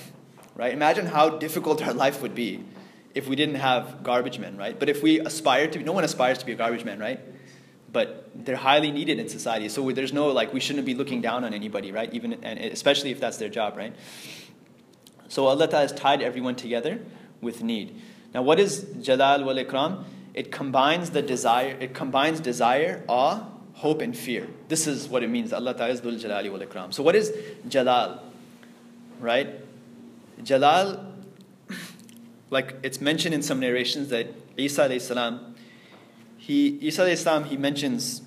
S1: right? Imagine how difficult our life would be if we didn't have garbage men, right? But if we aspire to, no one aspires to be a garbage man, right? But they're highly needed in society. So there's no like we shouldn't be looking down on anybody, right? Even and especially if that's their job, right? So Allah has tied everyone together with need. Now, what is Jalal wal Ikram? It combines the desire. It combines desire, awe, hope, and fear. This is what it means. Allah Ta'ala is Dhul Jalali wal Ikram. So, what is Jalal? Right? Jalal, like it's mentioned in some narrations that Isa alayhi salam he Isa Islam he mentions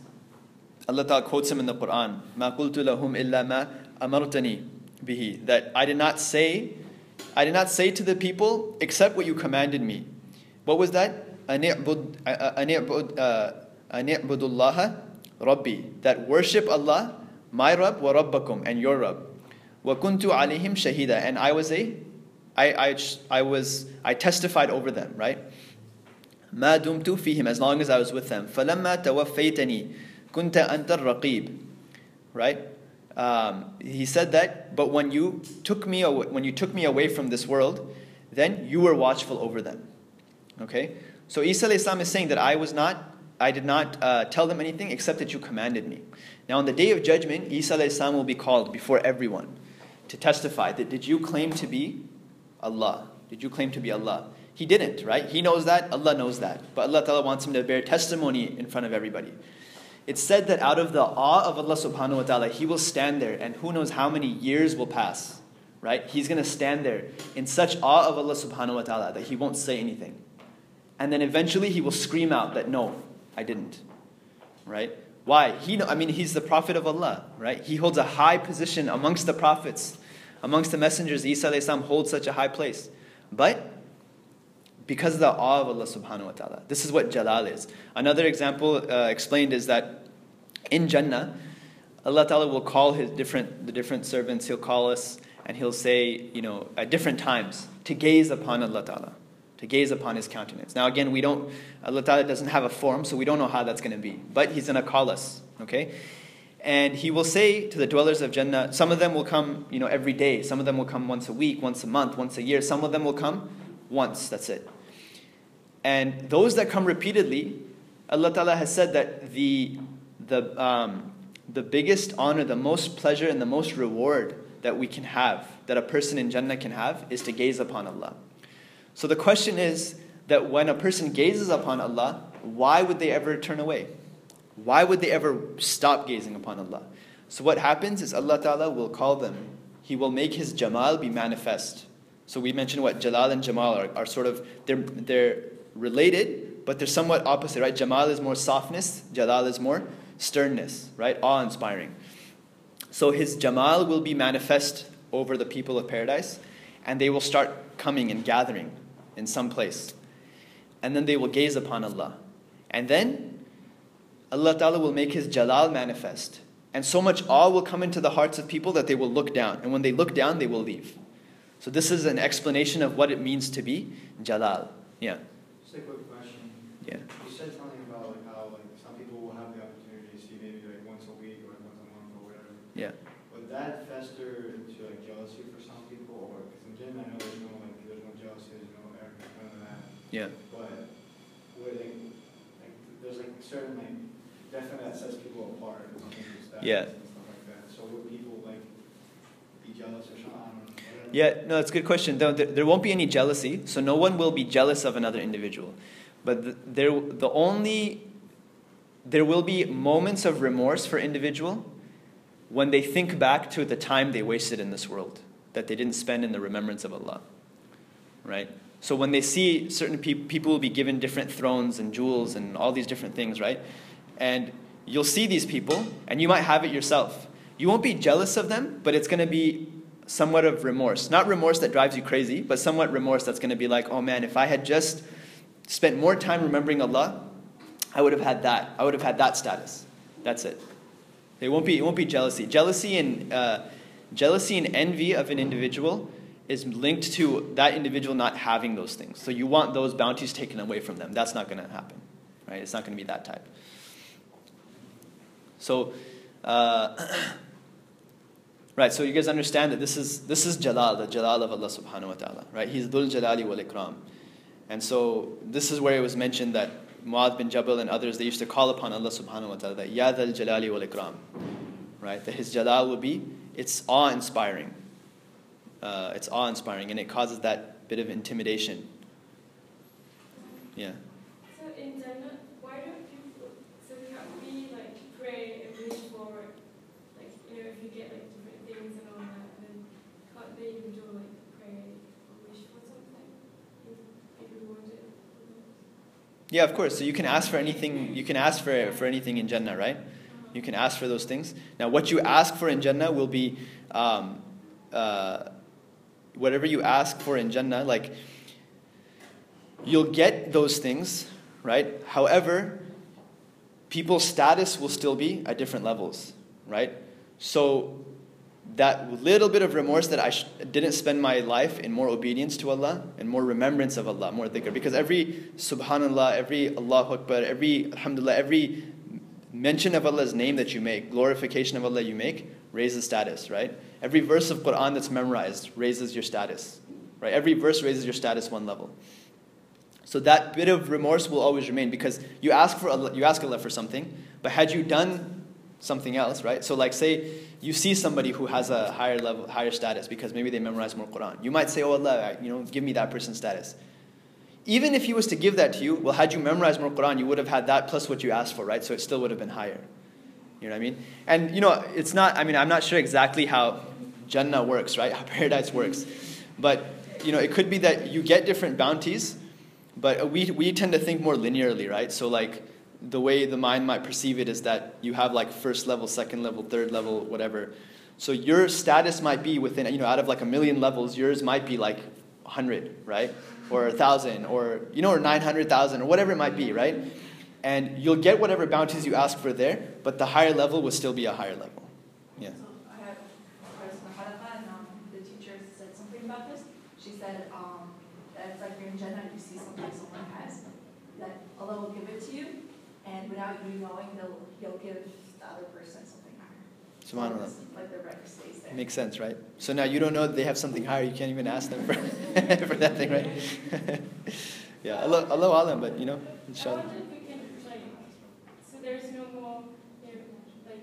S1: Allah Ta'ala quotes him in the Quran, Ma qultu lahum illa ma amartani bihi that I did not say I did not say to the people except what you commanded me. What was that? Ani'budullaha uh, Rabbi that worship Allah, my Rabb wa Rabbakum and your Rabb. Wa kuntu alihim shahida and I was a I, I, I was I testified over them, right? ما دمت فيهم as long as I was with them فلما توفيتني كنت أنت الرقيب right um, he said that but when you took me away, when you took me away from this world then you were watchful over them okay so Isa Islam is saying that I was not I did not uh, tell them anything except that you commanded me now on the day of judgment Isa Islam will be called before everyone to testify that did you claim to be Allah did you claim to be Allah He didn't, right? He knows that, Allah knows that. But Allah Ta'ala wants him to bear testimony in front of everybody. It's said that out of the awe of Allah subhanahu wa ta'ala, he will stand there and who knows how many years will pass, right? He's going to stand there in such awe of Allah subhanahu wa ta'ala that he won't say anything. And then eventually he will scream out that, no, I didn't, right? Why? He, know, I mean, he's the prophet of Allah, right? He holds a high position amongst the prophets, amongst the messengers. Isa holds such a high place. But because of the awe of Allah subhanahu wa ta'ala. This is what jalal is. Another example uh, explained is that in Jannah, Allah ta'ala will call his different, the different servants, he'll call us and he'll say, you know, at different times to gaze upon Allah ta'ala, to gaze upon his countenance. Now again, we don't, Allah ta'ala doesn't have a form, so we don't know how that's going to be. But he's going to call us, okay? And he will say to the dwellers of Jannah, some of them will come, you know, every day. Some of them will come once a week, once a month, once a year. Some of them will come once, that's it. And those that come repeatedly, Allah Ta'ala has said that the, the, um, the biggest honor, the most pleasure, and the most reward that we can have, that a person in Jannah can have, is to gaze upon Allah. So the question is that when a person gazes upon Allah, why would they ever turn away? Why would they ever stop gazing upon Allah? So what happens is Allah Ta'ala will call them. He will make His Jamal be manifest. So we mentioned what Jalal and Jamal are, are sort of, they're, they're related, but they're somewhat opposite, right? Jamal is more softness, Jalal is more sternness, right? Awe inspiring. So his Jamal will be manifest over the people of paradise, and they will start coming and gathering in some place. And then they will gaze upon Allah. And then Allah Ta'ala will make His Jalal manifest. And so much awe will come into the hearts of people that they will look down. And when they look down, they will leave. So, this is an explanation of what it means to be Jalal. Yeah.
S6: Just a quick question.
S1: Yeah.
S6: You said something about like how like some people will have the opportunity to see maybe like once a week or once a month or whatever.
S1: Yeah.
S6: Would that fester into like jealousy for some people, or because in general I know there's no like there's no jealousy, there's no arrogance, none of that.
S1: Yeah.
S6: But would like, like there's like certain like definitely that sets people apart and something like that
S1: Yeah.
S6: and stuff like that. So would people like be jealous or something?
S1: Yeah, no, that's a good question. There, there won't be any jealousy, so no one will be jealous of another individual. But the, there, the only there will be moments of remorse for individual when they think back to the time they wasted in this world that they didn't spend in the remembrance of Allah. Right? So when they see certain peop people will be given different thrones and jewels and all these different things, right? And you'll see these people and you might have it yourself. You won't be jealous of them, but it's going to be somewhat of remorse. Not remorse that drives you crazy, but somewhat remorse that's going to be like, oh man, if I had just spent more time remembering Allah, I would have had that. I would have had that status. That's it. It won't be, it won't be jealousy. Jealousy and, uh, jealousy and envy of an individual is linked to that individual not having those things. So you want those bounties taken away from them. That's not going to happen. Right? It's not going to be that type. So, uh, right, so you guys understand that this is, this is Jalal, the Jalal of Allah subhanahu wa ta'ala. Right? He's Dhul Jalali wal Ikram. And so this is where it was mentioned that Mu'adh bin Jabal and others, they used to call upon Allah subhanahu wa ta'ala that Ya Dhal Jalali wal Ikram. Right? That His Jalal will be, it's awe inspiring. Uh, it's awe inspiring and it causes that bit of intimidation. Yeah.
S5: So in Jannah, why don't people, so can't we like pray and wish for, like, you know, if you get like different things and all that, then can't they even do like pray or wish for something? If if you want it.
S1: Yeah, of course. So you can ask for anything. You can ask for for anything in Jannah, right? You can ask for those things. Now, what you ask for in Jannah will be, um, uh, whatever you ask for in Jannah. Like, you'll get those things, right? However, people's status will still be at different levels, right? So, that little bit of remorse that I sh- didn't spend my life in more obedience to Allah and more remembrance of Allah, more dhikr. Because every subhanallah, every Allahu Akbar, every alhamdulillah, every mention of Allah's name that you make, glorification of Allah you make, raises status, right? Every verse of Quran that's memorized raises your status, right? Every verse raises your status one level. So that bit of remorse will always remain because you ask for Allah, you ask Allah for something, but had you done something else, right? So like say you see somebody who has a higher level, higher status because maybe they memorize more Quran. You might say, "Oh Allah, you know, give me that person's status." Even if He was to give that to you, well, had you memorized more Quran, you would have had that plus what you asked for, right? So it still would have been higher. You know what I mean? And you know, it's not. I mean, I'm not sure exactly how Jannah works, right? How paradise works, but you know, it could be that you get different bounties, but we we tend to think more linearly, right? So like the way the mind might perceive it is that you have like first level, second level, third level, whatever. So your status might be within, you know, out of like a million levels, yours might be like 100, right? Or 1,000, or, you know, or 900,000, or whatever it might be, right? And you'll get whatever bounties you ask for there, but the higher level will still be a higher level. Yeah.
S2: So I had a and um, the teacher said something about this. She said um, that it's like you're in Jannah, you see something someone has, that Allah will give it to you, and without you knowing, they'll, he'll give the other person something higher.
S1: Subhanallah.
S2: Like the record stays there.
S1: Makes sense, right? So now you don't know that they have something higher, you can't even ask them for, for that thing, right? yeah, Allah, Allah Alam, but you know,
S5: I
S1: inshallah.
S5: wonder if we can, like, so there's no more, you know, like,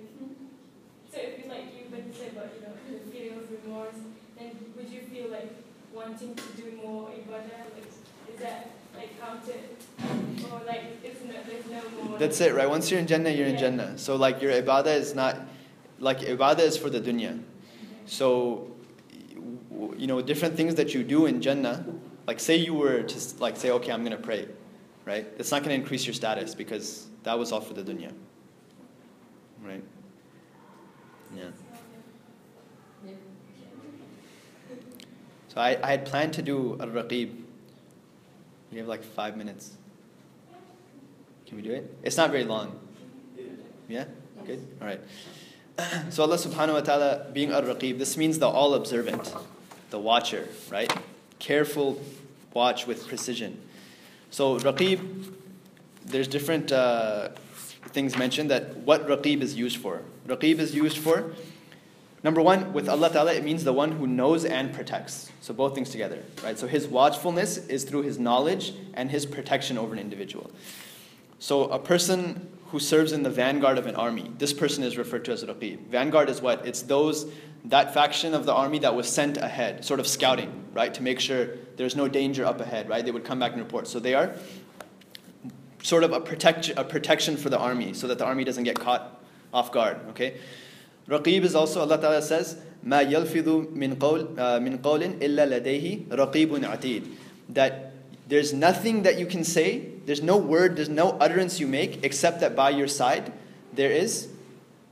S5: so if you, like, you would say about, you know, the feeling of remorse, then would you feel like wanting to do more ibadah? Like, is that, like, counted? Or, oh, like, it's no, there's no more?
S1: That's it, right? Once you're in Jannah, you're in
S5: Yeah.
S1: Jannah. So like your ibadah is not, like ibadah is for the dunya. Mm-hmm. So, you know, different things that you do in Jannah, like say you were to like say, okay, I'm gonna pray, right? It's not gonna increase your status because that was all for the dunya, right? Yeah.
S2: Yeah.
S1: So I, I had planned to do al raqib. We have like five minutes. Can we do it? It's not very long. Yeah? Good? All right. So Allah subhanahu wa ta'ala being al raqib, this means the all observant, the watcher, right? Careful watch with precision. So raqib, there's different uh, things mentioned that what raqib is used for. Raqib is used for Number one, with Allah Ta'ala, it means the one who knows and protects. So both things together, right? So his watchfulness is through his knowledge and his protection over an individual. So a person who serves in the vanguard of an army, this person is referred to as Raqib. Vanguard is what? It's those, that faction of the army that was sent ahead, sort of scouting, right? To make sure there's no danger up ahead, right? They would come back and report. So they are sort of a, protect, a protection for the army so that the army doesn't get caught off guard, okay? Raqib is also, Allah Ta'ala says, ما يلفظ من قول uh, من قول إلا لديه رقيب عتيد. That there's nothing that you can say, there's no word, there's no utterance you make, except that by your side there is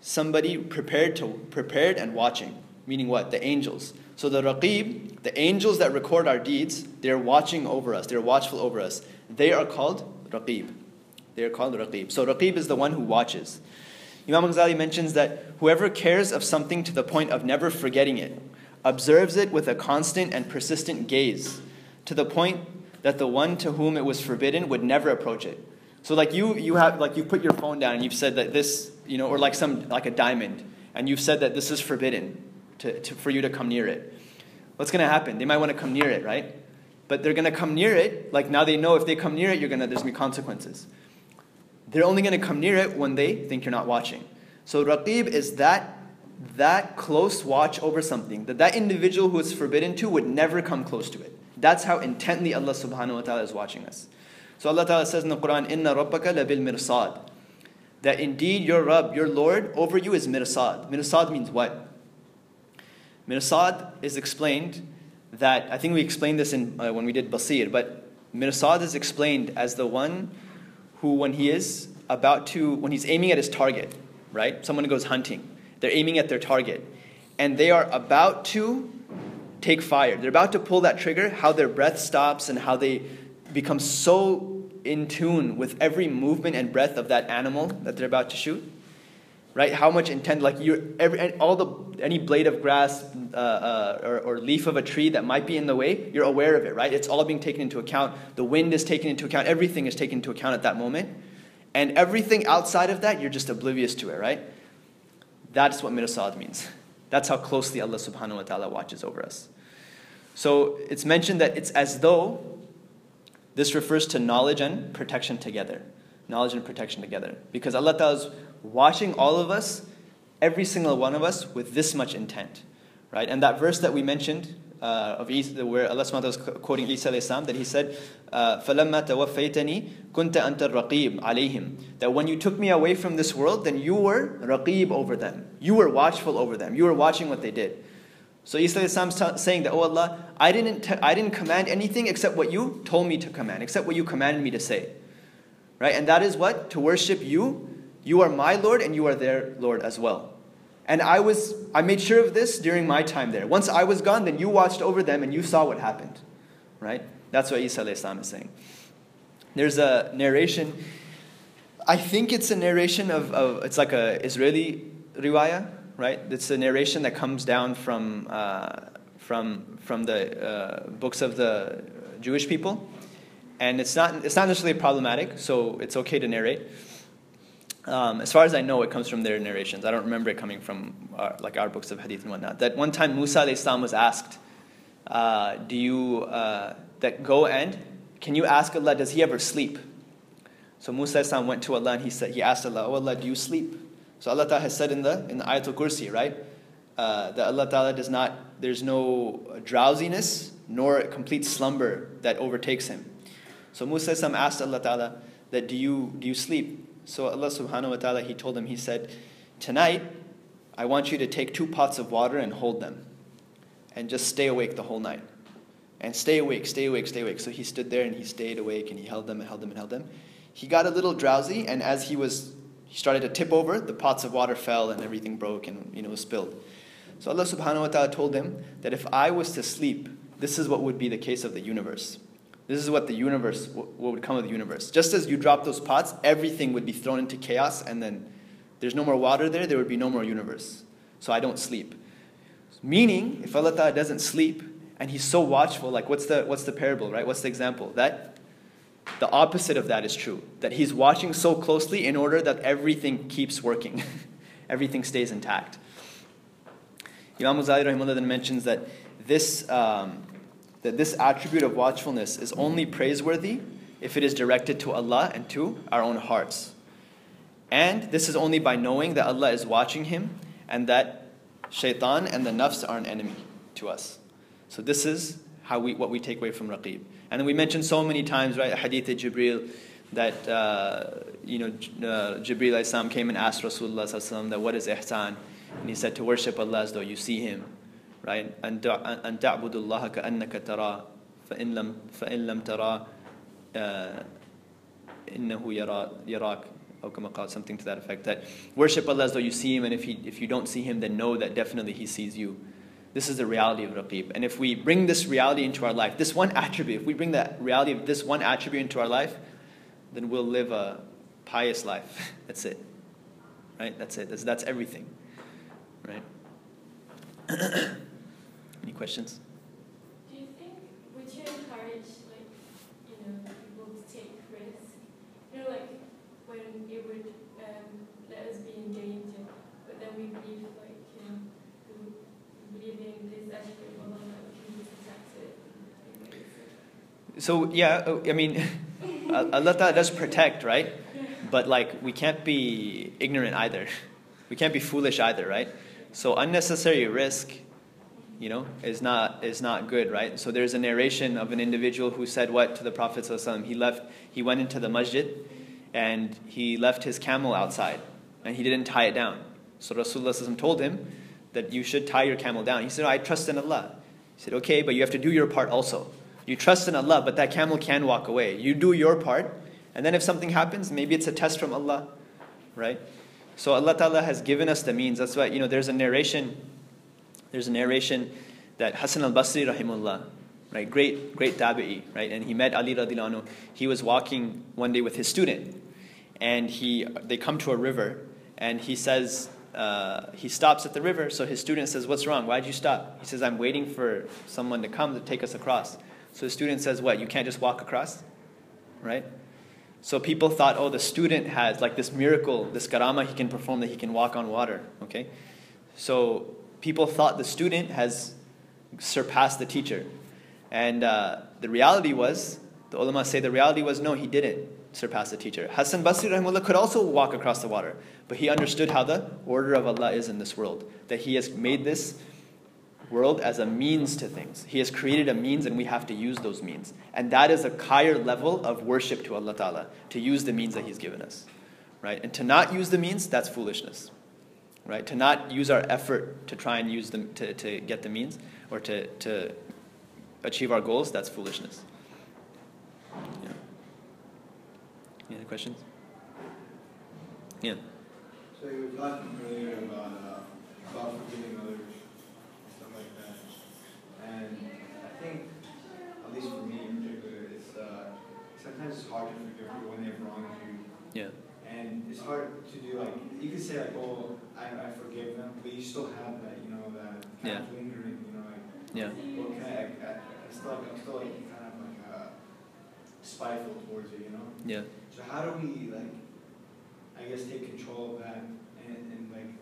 S1: somebody prepared to prepared and watching. Meaning what? The angels. So the raqib, the angels that record our deeds, they're watching over us, they're watchful over us. They are called raqib. They are called raqib. So raqib is the one who watches. Imam Ghazali mentions that whoever cares of something to the point of never forgetting it, observes it with a constant and persistent gaze, to the point that the one to whom it was forbidden would never approach it. So like you you have like you put your phone down and you've said that this, you know, or like some like a diamond, and you've said that this is forbidden to, to, for you to come near it. What's gonna happen? They might want to come near it, right? But they're gonna come near it, like now they know if they come near it, you're gonna there's gonna be consequences. They're only going to come near it when they think you're not watching. So raqib is that that close watch over something that that individual who is forbidden to would never come close to it. That's how intently Allah subhanahu wa ta'ala is watching us. So Allah ta'ala says in the Quran, Inna rabbaka labil mirsad. That indeed your Rabb, your Lord, over you is mirsad. Mirsad means what? Mirsad is explained that, I think we explained this in, uh, when we did Basir, but mirsad is explained as the one who, when he is about to, when he's aiming at his target, right? Someone goes hunting, they're aiming at their target, and they are about to take fire. They're about to pull that trigger, how their breath stops and how they become so in tune with every movement and breath of that animal that they're about to shoot. Right? How much intent, like you're every all the any blade of grass uh, uh, or, or leaf of a tree that might be in the way, you're aware of it, right? It's all being taken into account. The wind is taken into account. Everything is taken into account at that moment, and everything outside of that, you're just oblivious to it, right? That's what mirsad means. That's how closely Allah Subhanahu wa Taala watches over us. So it's mentioned that it's as though this refers to knowledge and protection together. Knowledge and protection together. Because Allah Ta'ala is watching all of us, every single one of us, with this much intent. Right? And that verse that we mentioned uh, of Isa, where Allah subhanahu wa ta'ala is quoting Isa alayhi salam, that he said, فَلَمَّا تَوَفَّيْتَنِي كُنْتَ أَنْتَ الرَّقِيبُ عَلَيْهِمْ That when you took me away from this world, then you were raqib over them. You were watchful over them. You were watching what they did. So Isa is saying that, Oh Allah, I didn't, t- I didn't command anything except what you told me to command, except what you commanded me to say. Right? And that is what? To worship you. you are my Lord and you are their Lord as well. And I was I made sure of this during my time there. Once I was gone, then you watched over them and you saw what happened. Right? That's what Isa is saying. There's a narration. I think it's a narration of, of it's like a Israeli riwayah, right? It's a narration that comes down from uh, from from the uh, books of the Jewish people, and it's not it's not necessarily problematic, so it's okay to narrate. Um, as far as I know, it comes from their narrations. I don't remember it coming from our, like our books of hadith and whatnot. That one time Musa alayhis salam was asked, uh, "Do you uh, that go and can you ask Allah? Does He ever sleep?" So Musa alayhis salam went to Allah and he said, he asked Allah, "Oh Allah, do you sleep?" So Allah Ta'ala has said in the in the Ayatul Kursi, right, uh, that Allah Ta'ala does not. There's no drowsiness nor complete slumber that overtakes Him. So Musa alayhis salam asked Allah Ta'ala that do you do you sleep? So Allah subhanahu wa ta'ala, He told him, He said, Tonight, I want you to take two pots of water and hold them. And just stay awake the whole night. And stay awake, stay awake, stay awake. So he stood there and he stayed awake and he held them and held them and held them. He got a little drowsy, and as he was he started to tip over, the pots of water fell and everything broke and you know was spilled. So Allah subhanahu wa ta'ala told him that if I was to sleep, this is what would be the case of the universe. This is what the universe, what would come of the universe. Just as you drop those pots, everything would be thrown into chaos, and then there's no more water there, there would be no more universe. So I don't sleep. Meaning, if Allah Ta'ala doesn't sleep, and He's so watchful, like what's the, what's the parable, right? What's the example? That the opposite of that is true. That He's watching so closely in order that everything keeps working, everything stays intact. Imam Ghazali then mentions that this. Um, that this attribute of watchfulness is only praiseworthy if it is directed to Allah and to our own hearts. And this is only by knowing that Allah is watching him and that shaitan and the nafs are an enemy to us. So this is how we, what we take away from Raqib. And we mentioned so many times, right, Hadith Jibril, that, uh, you know, uh, Jibril came and asked Rasulullah that what is ihsan? And he said to worship Allah as though you see him right? And الله كأنك ترى فإن لم فإن لم ترى إنه يرى يراك أو كما قال something to that effect. That worship Allah as though you see Him, and if he, if you don't see Him, then know that definitely He sees you. This is the reality of raqib. And if we bring this reality into our life, this one attribute, if we bring that reality of this one attribute into our life, then we'll live a pious life. That's it. Right? That's it. That's, that's everything. Right? Any questions?
S5: Do you think, would you encourage, like, you know, people to take risks? You know, like, when it would um, let us be in danger, but then we believe, like, you know, we believe in this aspect of Allah, we can protect it.
S1: So, yeah, uh, I mean, Allah does protect, right? But, like, we can't be ignorant either. We can't be foolish either, right? So, unnecessary risk you know, is not is not good, right? So there's a narration of an individual who said what to the Prophet ﷺ. He left, he went into the masjid, and he left his camel outside, and he didn't tie it down. So Rasulullah told him that you should tie your camel down. He said, I trust in Allah. He said, okay, but you have to do your part also. You trust in Allah, but that camel can walk away. You do your part, and then if something happens, maybe it's a test from Allah, right? So Allah Ta'ala has given us the means. That's why, you know, there's a narration there's a narration that Hassan al-Basri rahimullah, right, great, great tabi'i, right, and he met Ali radhiyallahu He was walking one day with his student, and he, they come to a river, and he says, uh, he stops at the river. So his student says, What's wrong? Why'd you stop? He says, I'm waiting for someone to come to take us across. So the student says, What? You can't just walk across? Right? So people thought, Oh, the student has like this miracle, this karama he can perform that he can walk on water. Okay? So people thought the student has surpassed the teacher. And uh, the reality was, the ulama say the reality was, no, he didn't surpass the teacher. Hassan Basri Rahimullah could also walk across the water, but he understood how the order of Allah is in this world. That He has made this world as a means to things. He has created a means and we have to use those means. And that is a higher level of worship to Allah Ta'ala, to use the means that He's given us. Right? And to not use the means, that's foolishness. Right? To not use our effort to try and use them to, to get the means or to, to achieve our goals, that's foolishness. Yeah. Any other questions? Yeah.
S6: So you were talking earlier about, uh, about forgiving others and stuff like that. And I think, at least for me in particular, it's, uh, sometimes it's hard to forgive people when they've wronged you.
S1: Yeah.
S6: And it's hard to do like, you could say like, oh, I, I forgive them, but you still have that, you know, that kind
S1: Yeah.
S6: of lingering, you know, like,
S1: Yeah.
S6: well, can I, I, I still, like, I'm still like kind of like, uh, spiteful towards it, you know?
S1: Yeah.
S6: So how do we like, I guess, take control of that and, and like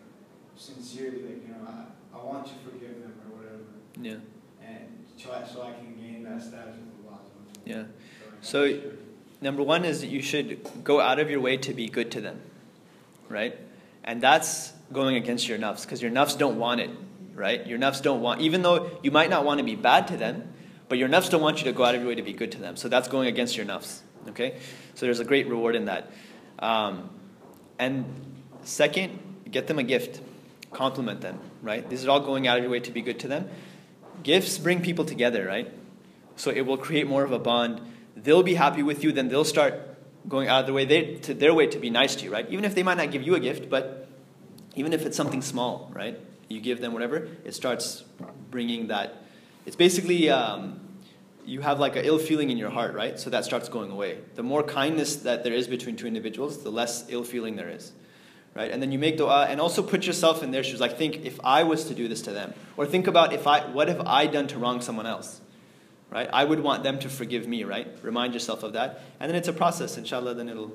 S6: sincerely, like you know, I, I want to forgive them or whatever,
S1: Yeah.
S6: and so I, so I can gain that status with Allah.
S1: Yeah.
S6: So,
S1: So- Number one is that you should go out of your way to be good to them, right? And that's going against your nafs because your nafs don't want it, right? Your nafs don't want, even though you might not want to be bad to them, but your nafs don't want you to go out of your way to be good to them. So that's going against your nafs, okay? So there's a great reward in that. Um, and second, get them a gift, compliment them, right? This is all going out of your way to be good to them. Gifts bring people together, right? So it will create more of a bond. They'll be happy with you, then they'll start going out of their way they, to their way to be nice to you, right? Even if they might not give you a gift, but even if it's something small, right? You give them whatever, it starts bringing that. It's basically um, you have like an ill feeling in your heart, right? So that starts going away. The more kindness that there is between two individuals, the less ill feeling there is, right? And then you make dua and also put yourself in their shoes. Like think if I was to do this to them, or think about if I what have I done to wrong someone else, right? I would want them to forgive me, right? Remind yourself of that, and then it's a process. Inshallah, then it'll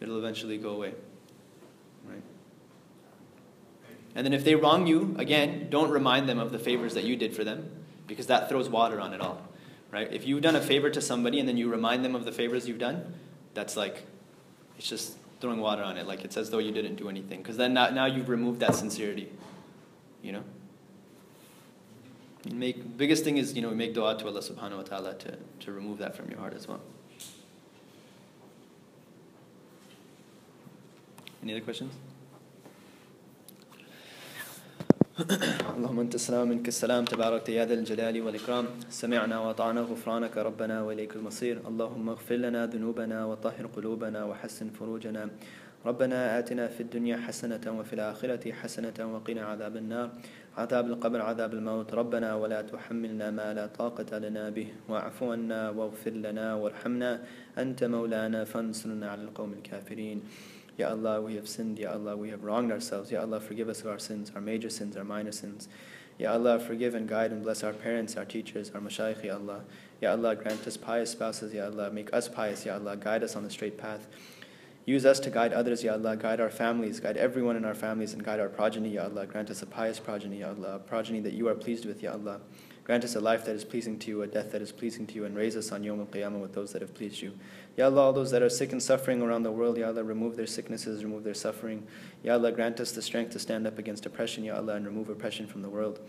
S1: it'll eventually go away, right? And then if they wrong you, again, don't remind them of the favors that you did for them, because that throws water on it all, right? If you've done a favor to somebody and then you remind them of the favors you've done, that's like, it's just throwing water on it. Like it's as though you didn't do anything, because then now, now you've removed that sincerity, you know. And make biggest thing is you know make dua to Allah Subhanahu wa Taala to to remove that from your heart as well. Any other questions? اللهم انت السلام منك السلام تبارك يا ذا الجلال والاكرام سمعنا واطعنا غفرانك ربنا واليك المصير اللهم اغفر لنا ذنوبنا وطهر قلوبنا وحسن فروجنا ربنا آتنا في الدنيا حسنة وفي الآخرة حسنة وقنا عذاب النار عذاب القبر عذاب الموت ربنا ولا تحملنا ما لا طاقة لنا به واعف عنا واغفر لنا وارحمنا أنت مولانا فانصرنا على القوم الكافرين Ya Allah, we have sinned. Ya Allah, we have wronged ourselves. Ya Allah, forgive us of our sins, our major sins, our minor sins. Ya Allah, forgive and guide and bless our parents, our teachers, our mashayikh, Ya Allah. Ya Allah, grant us pious spouses, Ya Allah. Make us pious, Ya Allah. Guide us on the straight path. Use us to guide others, Ya Allah. Guide our families, guide everyone in our families, and guide our progeny, Ya Allah. Grant us a pious progeny, Ya Allah. A progeny that you are pleased with, Ya Allah. Grant us a life that is pleasing to you, a death that is pleasing to you, and raise us on Yom Al Qiyamah with those that have pleased you. Ya Allah, all those that are sick and suffering around the world, Ya Allah, remove their sicknesses, remove their suffering. Ya Allah, grant us the strength to stand up against oppression, Ya Allah, and remove oppression from the world.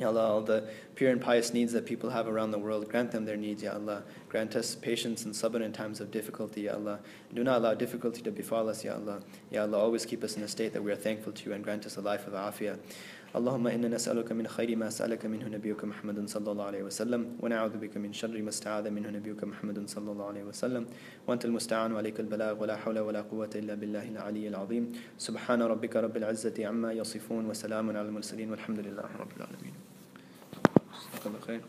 S1: Ya Allah, all the pure and pious needs that people have around the world, grant them their needs, Ya Allah. Grant us patience and sabr in times of difficulty, Ya Allah. Do not allow difficulty to befall us, Ya Allah. Ya Allah, always keep us in a state that we are thankful to you and grant us a life of afiyah. اللهم إنا نسألك من خير ما سألك منه نبيك محمد صلى الله عليه وسلم ونعوذ بك من شر ما استعاذ منه نبيك محمد صلى الله عليه وسلم وأنت المستعان وعليك البلاغ ولا حول ولا قوة إلا بالله العلي العظيم سبحان ربك رب العزة عما يصفون وسلام على المرسلين والحمد لله رب العالمين בחיים.